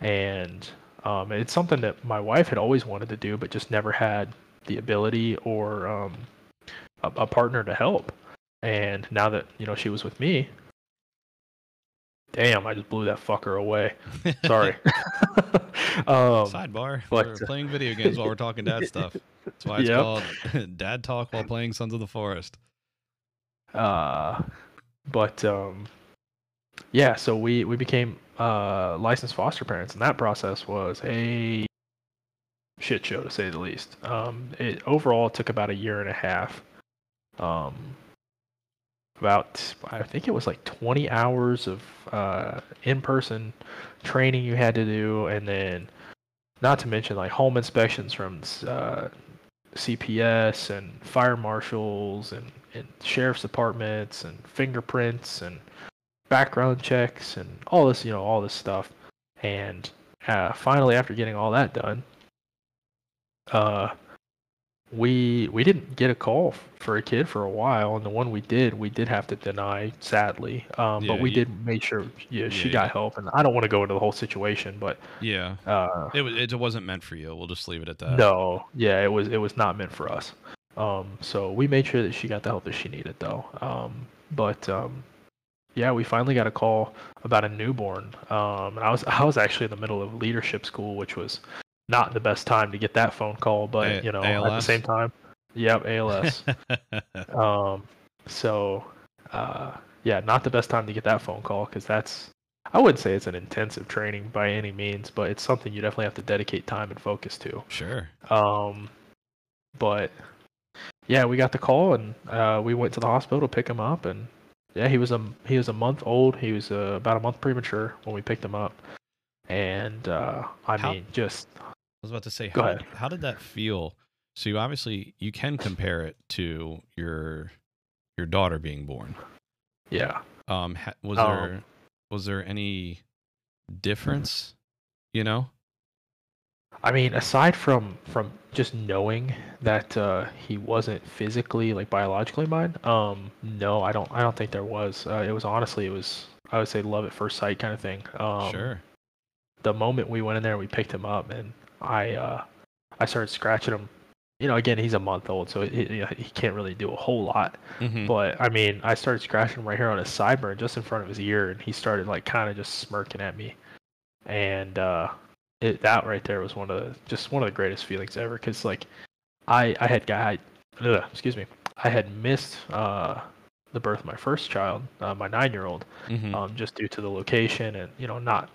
and um it's something that my wife had always wanted to do but just never had the ability or um a, a partner to help and now that you know she was with me damn i just blew that fucker away sorry um Sidebar. but, we're playing video games while we're talking dad stuff. That's why it's Yep. called Dad Talk while playing Sons of the Forest. uh but um yeah so we we became uh licensed foster parents and that process was a shit show to say the least. Um it overall took about a year and a half. Um about i think it was like 20 hours of uh in-person training you had to do and then not to mention like home inspections from uh CPS and fire marshals and, and sheriff's departments and fingerprints and background checks and all this, you know, all this stuff. And uh, finally, after getting all that done, uh, we we didn't get a call for a kid for a while, and the one we did, we did have to deny, sadly. Um, Yeah, but we you- did make sure, yeah, she Yeah, got help, and I don't want to go into the whole situation, but Yeah. uh, It, was, it wasn't meant for you. We'll just leave it at that. no, yeah, it was it was not meant for us. Um, so we made sure that she got the help that she needed, though. Um, but um, yeah, we finally got a call about a newborn. Um, and I was I was actually in the middle of leadership school, which was not the best time to get that phone call. But A- you know, at the same time, yep, ALS. um, so uh, yeah, not the best time to get that phone call because that's I wouldn't say it's an intensive training by any means, but it's something you definitely have to dedicate time and focus to. sure. Um, but yeah, we got the call and uh, we went to the hospital to pick him up, and yeah, he was a he was a month old. He was uh, about a month premature when we picked him up, and uh, I How- mean, just I was about to say, how, ahead. how did that feel? So you obviously you can compare it to your your daughter being born. yeah, Um, ha- was Um, there was there any difference? You know? I mean, aside from from just knowing that uh, he wasn't physically like biologically mine, um, no, I don't. I don't think there was. Uh, it was honestly, it was. I would say love at first sight kind of thing. Um, sure. The moment we went in there, we picked him up, and I uh, I started scratching him. You know, again, he's a month old, so he, he can't really do a whole lot. Mhm. But I mean, I started scratching him right here on his sideburn, just in front of his ear, and he started like kind of just smirking at me. And uh, it, that right there was one of the just one of the greatest feelings ever, because like I I had guy, ugh, excuse me, I had missed uh, the birth of my first child, uh, my nine year old, Mhm. um, just due to the location and you know not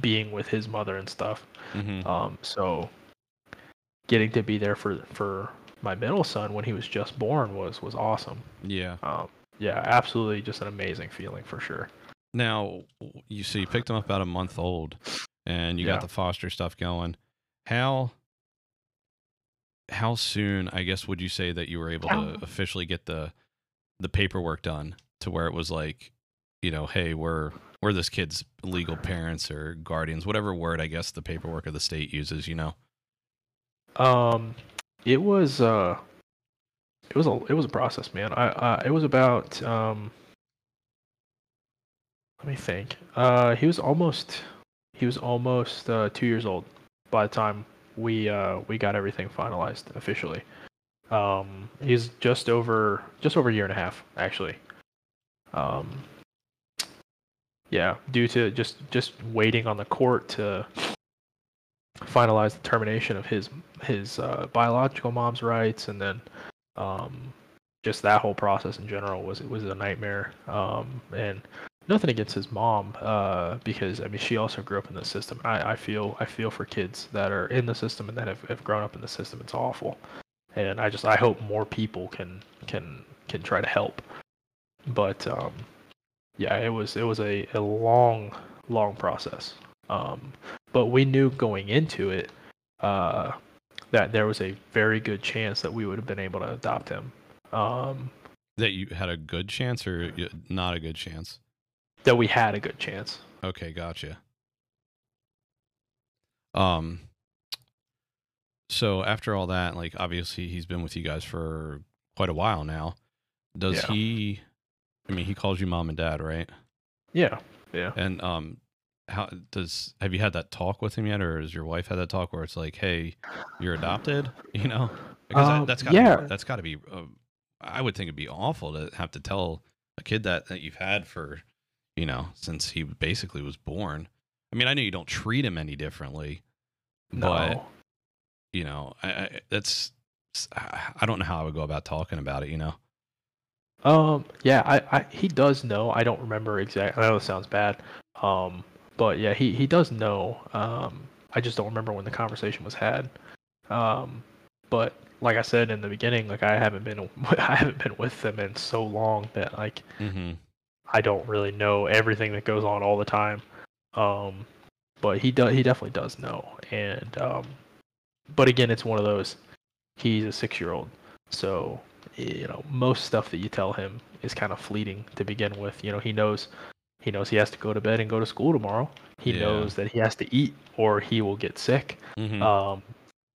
being with his mother and stuff. Mhm. Um, so getting to be there for for my middle son when he was just born was was awesome. Yeah. Um, yeah, absolutely, just an amazing feeling for sure. Now, you so you picked him up about a month old, and you Yeah. got the foster stuff going. How how soon, I guess, would you say that you were able to Um, officially get the the paperwork done to where it was like, you know, hey, we're we're this kid's legal parents or guardians, whatever word I guess the paperwork of the state uses, you know. Um, it was uh, it was a it was a process, man. I uh, it was about um, let me think. Uh, he was almost he was almost uh, two years old by the time we uh we got everything finalized officially. Um, he's just over just over a year and a half actually. Um, yeah, due to just just waiting on the court to finalize the termination of his his uh, biological mom's rights, and then um, just that whole process in general was it was a nightmare. Um, and nothing against his mom, uh, because I mean she also grew up in the system. I, I feel I feel for kids that are in the system and that have, have grown up in the system. It's awful, and I just I hope more people can can can try to help. But um, yeah, it was it was a, a long long process. Um, but we knew going into it uh, that there was a very good chance that we would have been able to adopt him. Um, That you had a good chance or not a good chance. That we had a good chance. Okay, gotcha. Um so after all that, like obviously he's been with you guys for quite a while now. Does Yeah. he I mean he calls you mom and dad, right? Yeah, yeah. And um how does have you had that talk with him yet or has your wife had that talk where it's like, "Hey, you're adopted?" You know? Because that, Um, that's got yeah. that's got to be uh, I would think it'd be awful to have to tell a kid that that you've had for, you know, since he basically was born. I mean, I know you don't treat him any differently, but you know, I, I that's I don't know how I would go about talking about it. You know, Um, yeah, I, I he does know. I don't remember exactly. I know it sounds bad. Um, but yeah, he he does know. Um, I just don't remember when the conversation was had. Um, but like I said in the beginning, like I haven't been I haven't been with them in so long that like mm-hmm. I don't really know everything that goes on all the time. Um, but he does. He definitely does know. And um, but again, it's one of those. He's a six-year-old, so you know most stuff that you tell him is kind of fleeting to begin with. You know, he knows. He knows he has to go to bed and go to school tomorrow. He Yeah. knows that he has to eat or he will get sick. Mm-hmm. Um,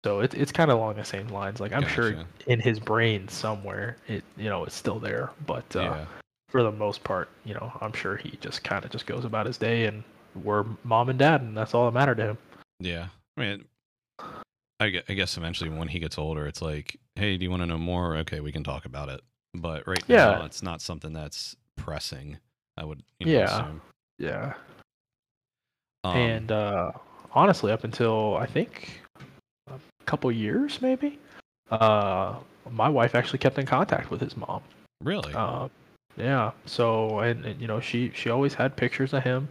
so it's it's kind of along the same lines. Like I'm sure in his brain somewhere, it you know it's still there, but uh, yeah, for the most part, you know, I'm sure he just kind of just goes about his day and we're mom and dad and that's all that mattered to him. yeah. I mean, I gue- I guess eventually when he gets older, it's like, hey, do you want to know more? Okay, we can talk about it. But right Yeah. now, it's not something that's pressing. I would, you know, Yeah. assume. Yeah. Um, and uh honestly up until I think a couple years maybe, uh my wife actually kept in contact with his mom. really, Uh, yeah. So and, and you know she she always had pictures of him.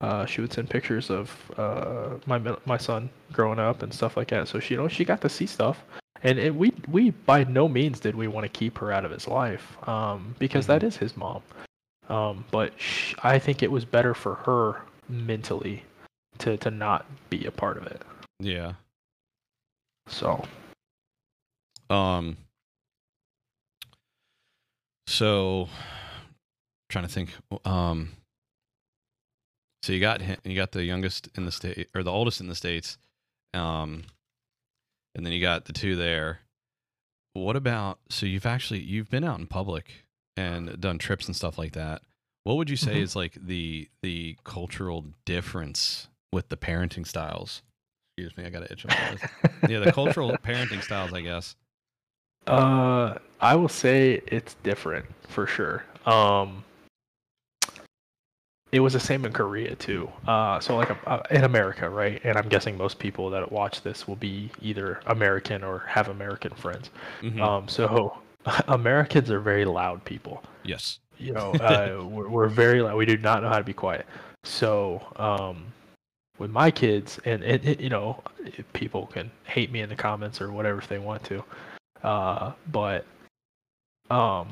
Uh, she would send pictures of uh, my my son growing up and stuff like that. So she you know she got to see stuff, and it, we we by no means did we want to keep her out of his life um, because that is his mom. Um, but sh I think it was better for her mentally to to not be a part of it. yeah. So Um. So, trying to think. Um. So you got hi- you got the youngest in the state or the oldest in the states, um, and then you got the two there. What about so you've actually you've been out in public and done trips and stuff like that. What would you say Mhm. is like the the cultural difference with the parenting styles? Excuse me, I got to itch on my nose. Yeah, the cultural parenting styles, I guess. Uh, I will say it's different for sure. Um, it was the same in Korea too. Uh, so like uh, in America, right? And I'm guessing most people that watch this will be either American or have American friends. Mhm. Um, so Americans are very loud people. yes. You know, uh, we're, we're very loud. We do not know how to be quiet. So um, with my kids, and it, it, you know, people can hate me in the comments or whatever if they want to, uh, but um,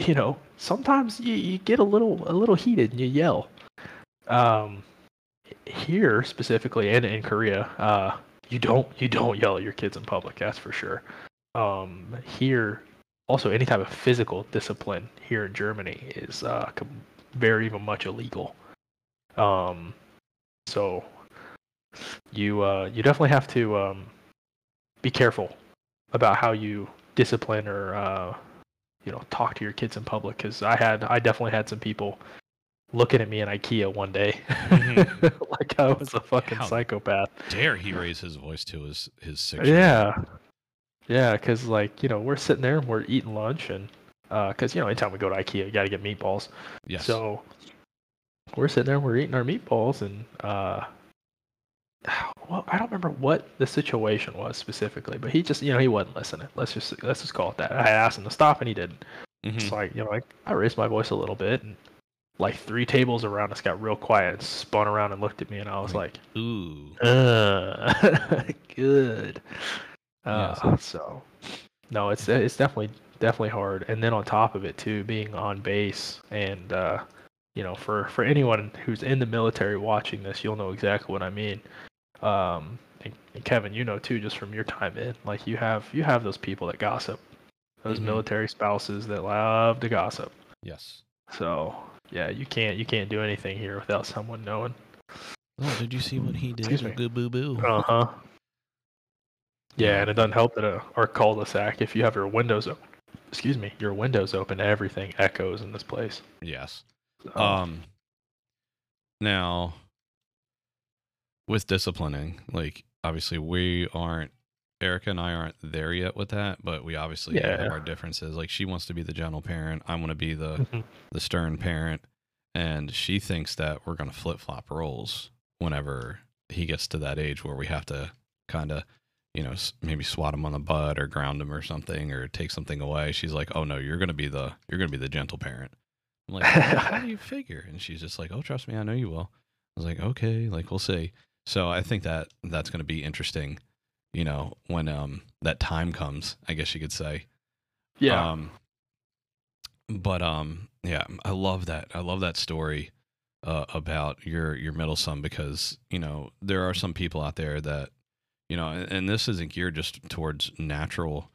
you know, sometimes you, you get a little a little heated and you yell. Um, here specifically, and in Korea, uh, you don't you don't yell at your kids in public. That's for sure. Um, here, also any type of physical discipline here in Germany is uh, very much illegal. Um, so you uh, you definitely have to um, be careful about how you discipline or uh, you know talk to your kids in public because I had I definitely had some people looking at me in IKEA one day Mhm. like I was a fucking How psychopath. Dare he raise his voice to his his six? Yeah, yeah, because like you know we're sitting there and we're eating lunch and because you know anytime we go to IKEA you got to get meatballs. Yes. So we're sitting there, we're eating our meatballs, and uh, well, I don't remember what the situation was specifically, but he just, you know, he wasn't listening. Let's just let's just call it that. I asked him to stop, and he didn't. Mhm. It's like you know, like I raised my voice a little bit, and like three tables around us got real quiet, and spun around and looked at me, and I was like, Ooh. uh, good. Uh, Yes. So, no, it's it's definitely definitely hard. And then on top of it too, being on base and uh, you know, for for anyone who's in the military watching this, you'll know exactly what I mean. Um, and, and Kevin, you know too, just from your time in, like you have you have those people that gossip, those Mhm. military spouses that love to gossip. Yes. So yeah, you can't you can't do anything here without someone knowing. Oh, did you see what he did? Excuse me. Good boo boo. Uh huh. Yeah, and it doesn't help that uh, our cul-de-sac, if you have your windows open, excuse me, your windows open, everything echoes in this place. Yes. So, Um. Now, with disciplining, like obviously we aren't. Erica and I aren't there yet with that, but we obviously Yeah. have our differences. Like she wants to be the gentle parent. I want to be the Mhm. the stern parent, and she thinks that we're gonna flip flop roles whenever he gets to that age where we have to kind of, you know, maybe swat him on the butt or ground him or something or take something away. She's like, "Oh no, you're gonna be the you're gonna be the gentle parent." I'm like, "How do you figure?" And she's just like, "Oh, trust me, I know you will." I was like, "Okay, like we'll see." So I think that that's gonna be interesting, you know, when um that time comes. I guess you could say. yeah. Um, but um, yeah, I love that. I love that story uh, about your your middle son because you know there are some people out there that you know, and, and this isn't geared just towards natural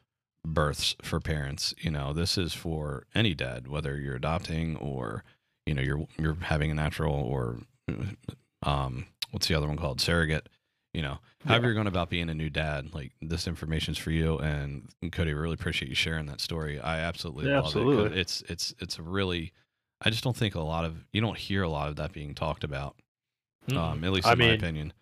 births for parents. You know, this is for any dad, whether you're adopting or you know you're you're having a natural or um, what's the other one called surrogate. You know, however Yeah. you're going about being a new dad, like this information's for you. And Cody, really appreciate you sharing that story. I absolutely Yeah, love it. absolutely. It's it's it's a really, I just don't think a lot of you don't hear a lot of that being talked about. Mm. Um, at least I in my mean, opinion.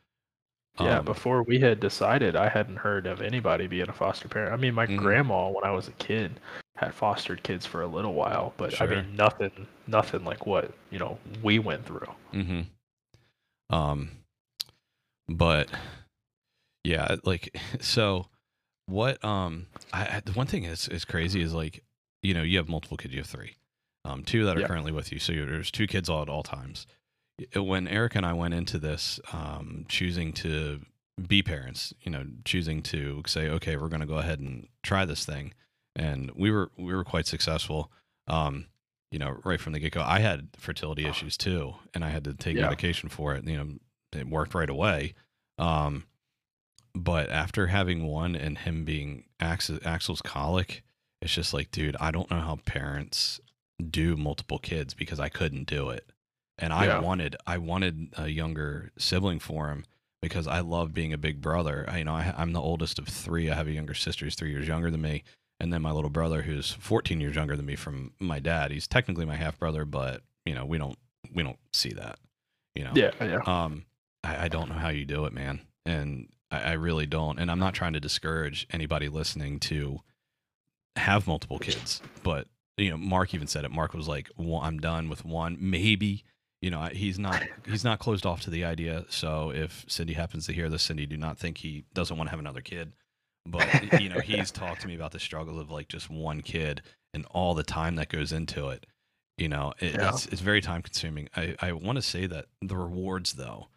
yeah, Um, before we had decided, I hadn't heard of anybody being a foster parent. I mean, my Mhm. grandma, when I was a kid, had fostered kids for a little while, but I mean, nothing, nothing like what you know we went through. Mm-hmm. Um, but yeah, like so. What um, I, the one thing is is crazy is like you know you have multiple kids. You have three, um, two that are Yeah. currently with you. So you're, there's two kids all at all times. When Erica and I went into this, um, choosing to be parents, you know, choosing to say, okay, we're going to go ahead and try this thing, and we were we were quite successful. Um, you know, right from the get go. I had fertility issues too, and I had to take Yeah. medication for it. You know, it worked right away. Um, but after having one and him being Axel, Axel's colic, it's just like, dude, I don't know how parents do multiple kids because I couldn't do it. and I Yeah. wanted I wanted a younger sibling for him because I love being a big brother. I, you know, I, I'm the oldest of three. I have a younger sister who's three years younger than me, and then my little brother who's 14 years younger than me from my dad. He's technically my half brother, but you know we don't we don't see that. You know, Yeah, yeah. um, I, I don't know how you do it, man, and I, I really don't. And I'm not trying to discourage anybody listening to have multiple kids, but you know, Mark even said it. Mark was like, well, "I'm done with one, maybe." You know, he's not he's not closed off to the idea. So if Cindy happens to hear this, Cindy, do not think he doesn't want to have another kid. But you know, he's talked to me about the struggle of like just one kid and all the time that goes into it. You know, it, Yeah. it's it's very time consuming. I I want to say that the rewards though,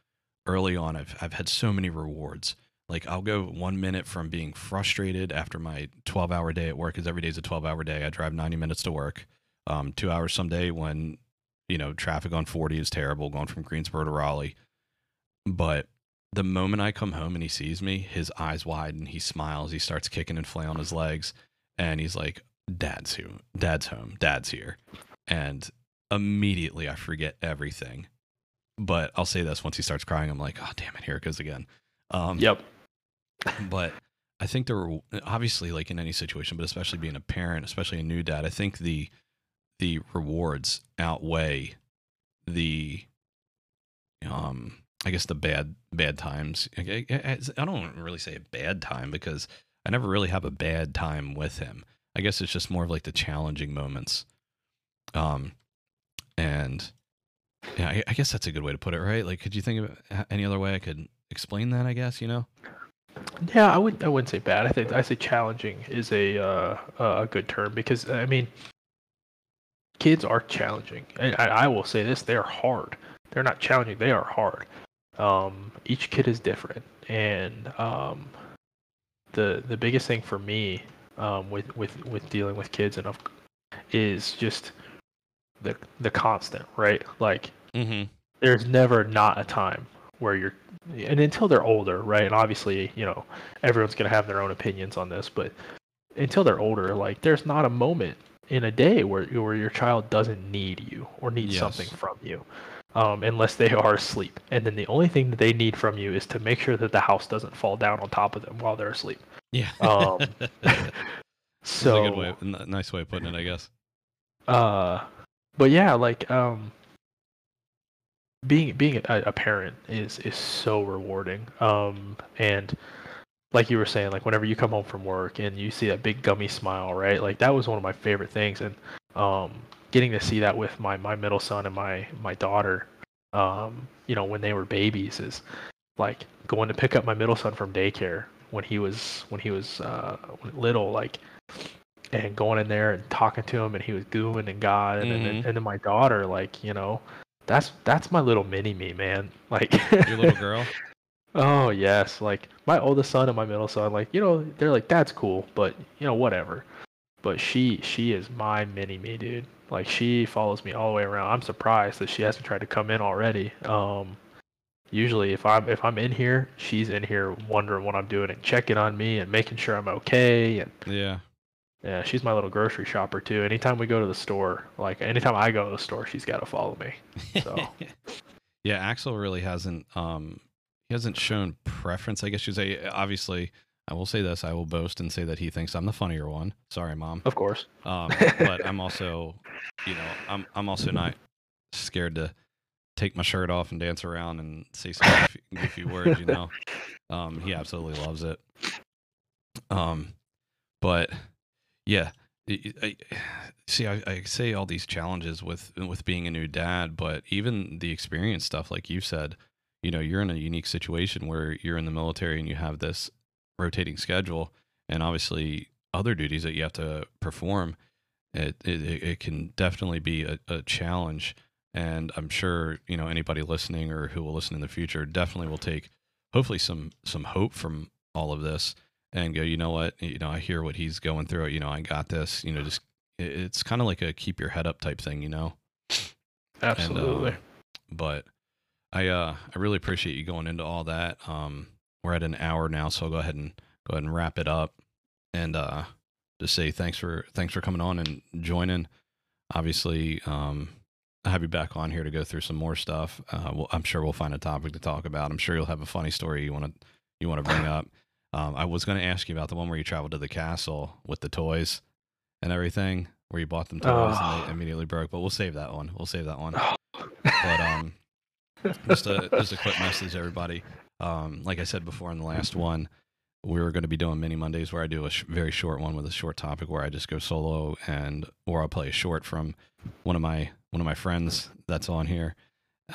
early on, I've I've had so many rewards. Like I'll go one minute from being frustrated after my 12 hour day at work, because every day is a 12 hour day. I drive 90 minutes to work, um, two hours someday when you know traffic on 40 is terrible, going from Greensboro to Raleigh. But the moment I come home and he sees me, his eyes widen, he smiles, he starts kicking and flailing his legs, and he's like, "Dad's here, Dad's home, Dad's here," and immediately I forget everything. But I'll say this: once he starts crying, I'm like, "Oh damn it, here it goes again." Um, Yep. but I think there were obviously like in any situation, but especially being a parent, especially a new dad, I think the the rewards outweigh the um I guess the bad bad times. I, I, I don't really say a bad time because I never really have a bad time with him. I guess it's just more of like the challenging moments. Um and yeah, I, I guess that's a good way to put it, right? Like, could you think of any other way I could explain that? I guess you know. Yeah, I would I wouldn't say bad. I think I say challenging is a uh, a good term because I mean, kids are challenging. And I, I will say this: they are hard. They're not challenging. They are hard. Um, each kid is different, and um, the the biggest thing for me um, with with with dealing with kids and of is just the the constant right like Mm-hmm. there's never not a time where you're and until they're older right and obviously you know everyone's going to have their own opinions on this but until they're older like there's not a moment in a day where where your child doesn't need you or needs Yes. something from you um, unless they are asleep. And then the only thing that they need from you is to make sure that the house doesn't fall down on top of them while they're asleep. Yeah. Um, That's so a good way, nice way of putting it, I guess. uh but yeah like um being being a, a parent is is so rewarding. Um and like you were saying like whenever you come home from work and you see that big gummy smile right? Like that was one of my favorite things. And um getting to see that with my my middle son and my my daughter um you know when they were babies is like going to pick up my middle son from daycare when he was when he was uh little like and going in there and talking to him and he was gooing and god and, Mhm. then and then my daughter like you know that's that's my little mini me man like Your little girl. oh yes like my oldest son and my middle son like you know they're like that's cool but you know whatever but she she is my mini me dude like she follows me all the way around i'm surprised that she hasn't tried to come in already um usually if i'm if i'm in here she's in here wondering what i'm doing and checking on me and making sure i'm okay and Yeah. yeah, she's my little grocery shopper too. Anytime we go to the store, like anytime I go to the store, she's got to follow me. So yeah, Axel really hasn't um he hasn't shown preference, I guess you'd say. Obviously, I will say this, I will boast and say that he thinks I'm the funnier one. Sorry, mom. of course, Um, but I'm also, you know, I'm I'm also not scared to take my shirt off and dance around and say some goofy, goofy words. You know, um, he absolutely loves it. Um, but yeah, I, I, see, I, I say all these challenges with with being a new dad, but even the experience stuff, like you said, you know, you're in a unique situation where you're in the military and you have this rotating schedule, and obviously other duties that you have to perform it it, it can definitely be a, a challenge. And i'm sure you know anybody listening or who will listen in the future definitely will take hopefully some some hope from all of this and go you know what? You know i hear what he's going through. You know i got this. You know just it's kind of like a keep your head up type thing you know? Absolutely. um, but I uh I really appreciate you going into all that. Um we're at an hour now, so I'll go ahead and go ahead and wrap it up and uh just say thanks for thanks for coming on and joining. Obviously, um have you back on here to go through some more stuff. Uh, we'll, I'm sure we'll find a topic to talk about. I'm sure you'll have a funny story you want to you want to bring up. Um, I was going to ask you about the one where you traveled to the castle with the toys and everything, where you bought them toys and they immediately broke. But we'll save that one. We'll save that one. But um, just a just a quick message, everybody. Um, like I said before in the last one, we were going to be doing mini Mondays where I do a sh- very short one with a short topic where I just go solo and or I'll play a short from one of my one of my friends that's on here.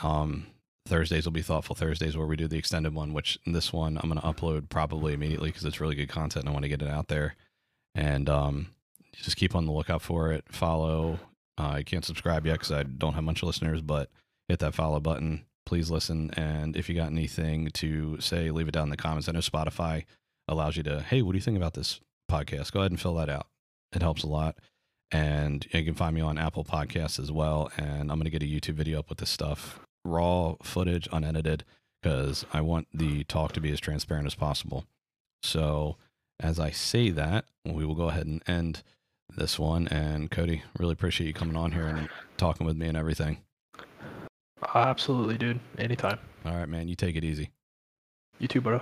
Um, Thursdays will be thoughtful Thursdays where we do the extended one, which this one I'm going to upload probably immediately because it's really good content and I want to get it out there. And um, just keep on the lookout for it. Follow. Uh, I can't subscribe yet because I don't have much listeners, but hit that follow button. Please listen. And if you got anything to say, leave it down in the comments. I know Spotify allows you to, hey, what do you think about this podcast? Go ahead and fill that out. It helps a lot. And you can find me on Apple Podcasts as well. And I'm going to get a YouTube video up with this stuff, raw footage, unedited, because I want the talk to be as transparent as possible. So, as I say that, we will go ahead and end this one. And Cody, really appreciate you coming on here and talking with me and everything. Absolutely, dude. Anytime. All right, man, you take it easy. You too, bro.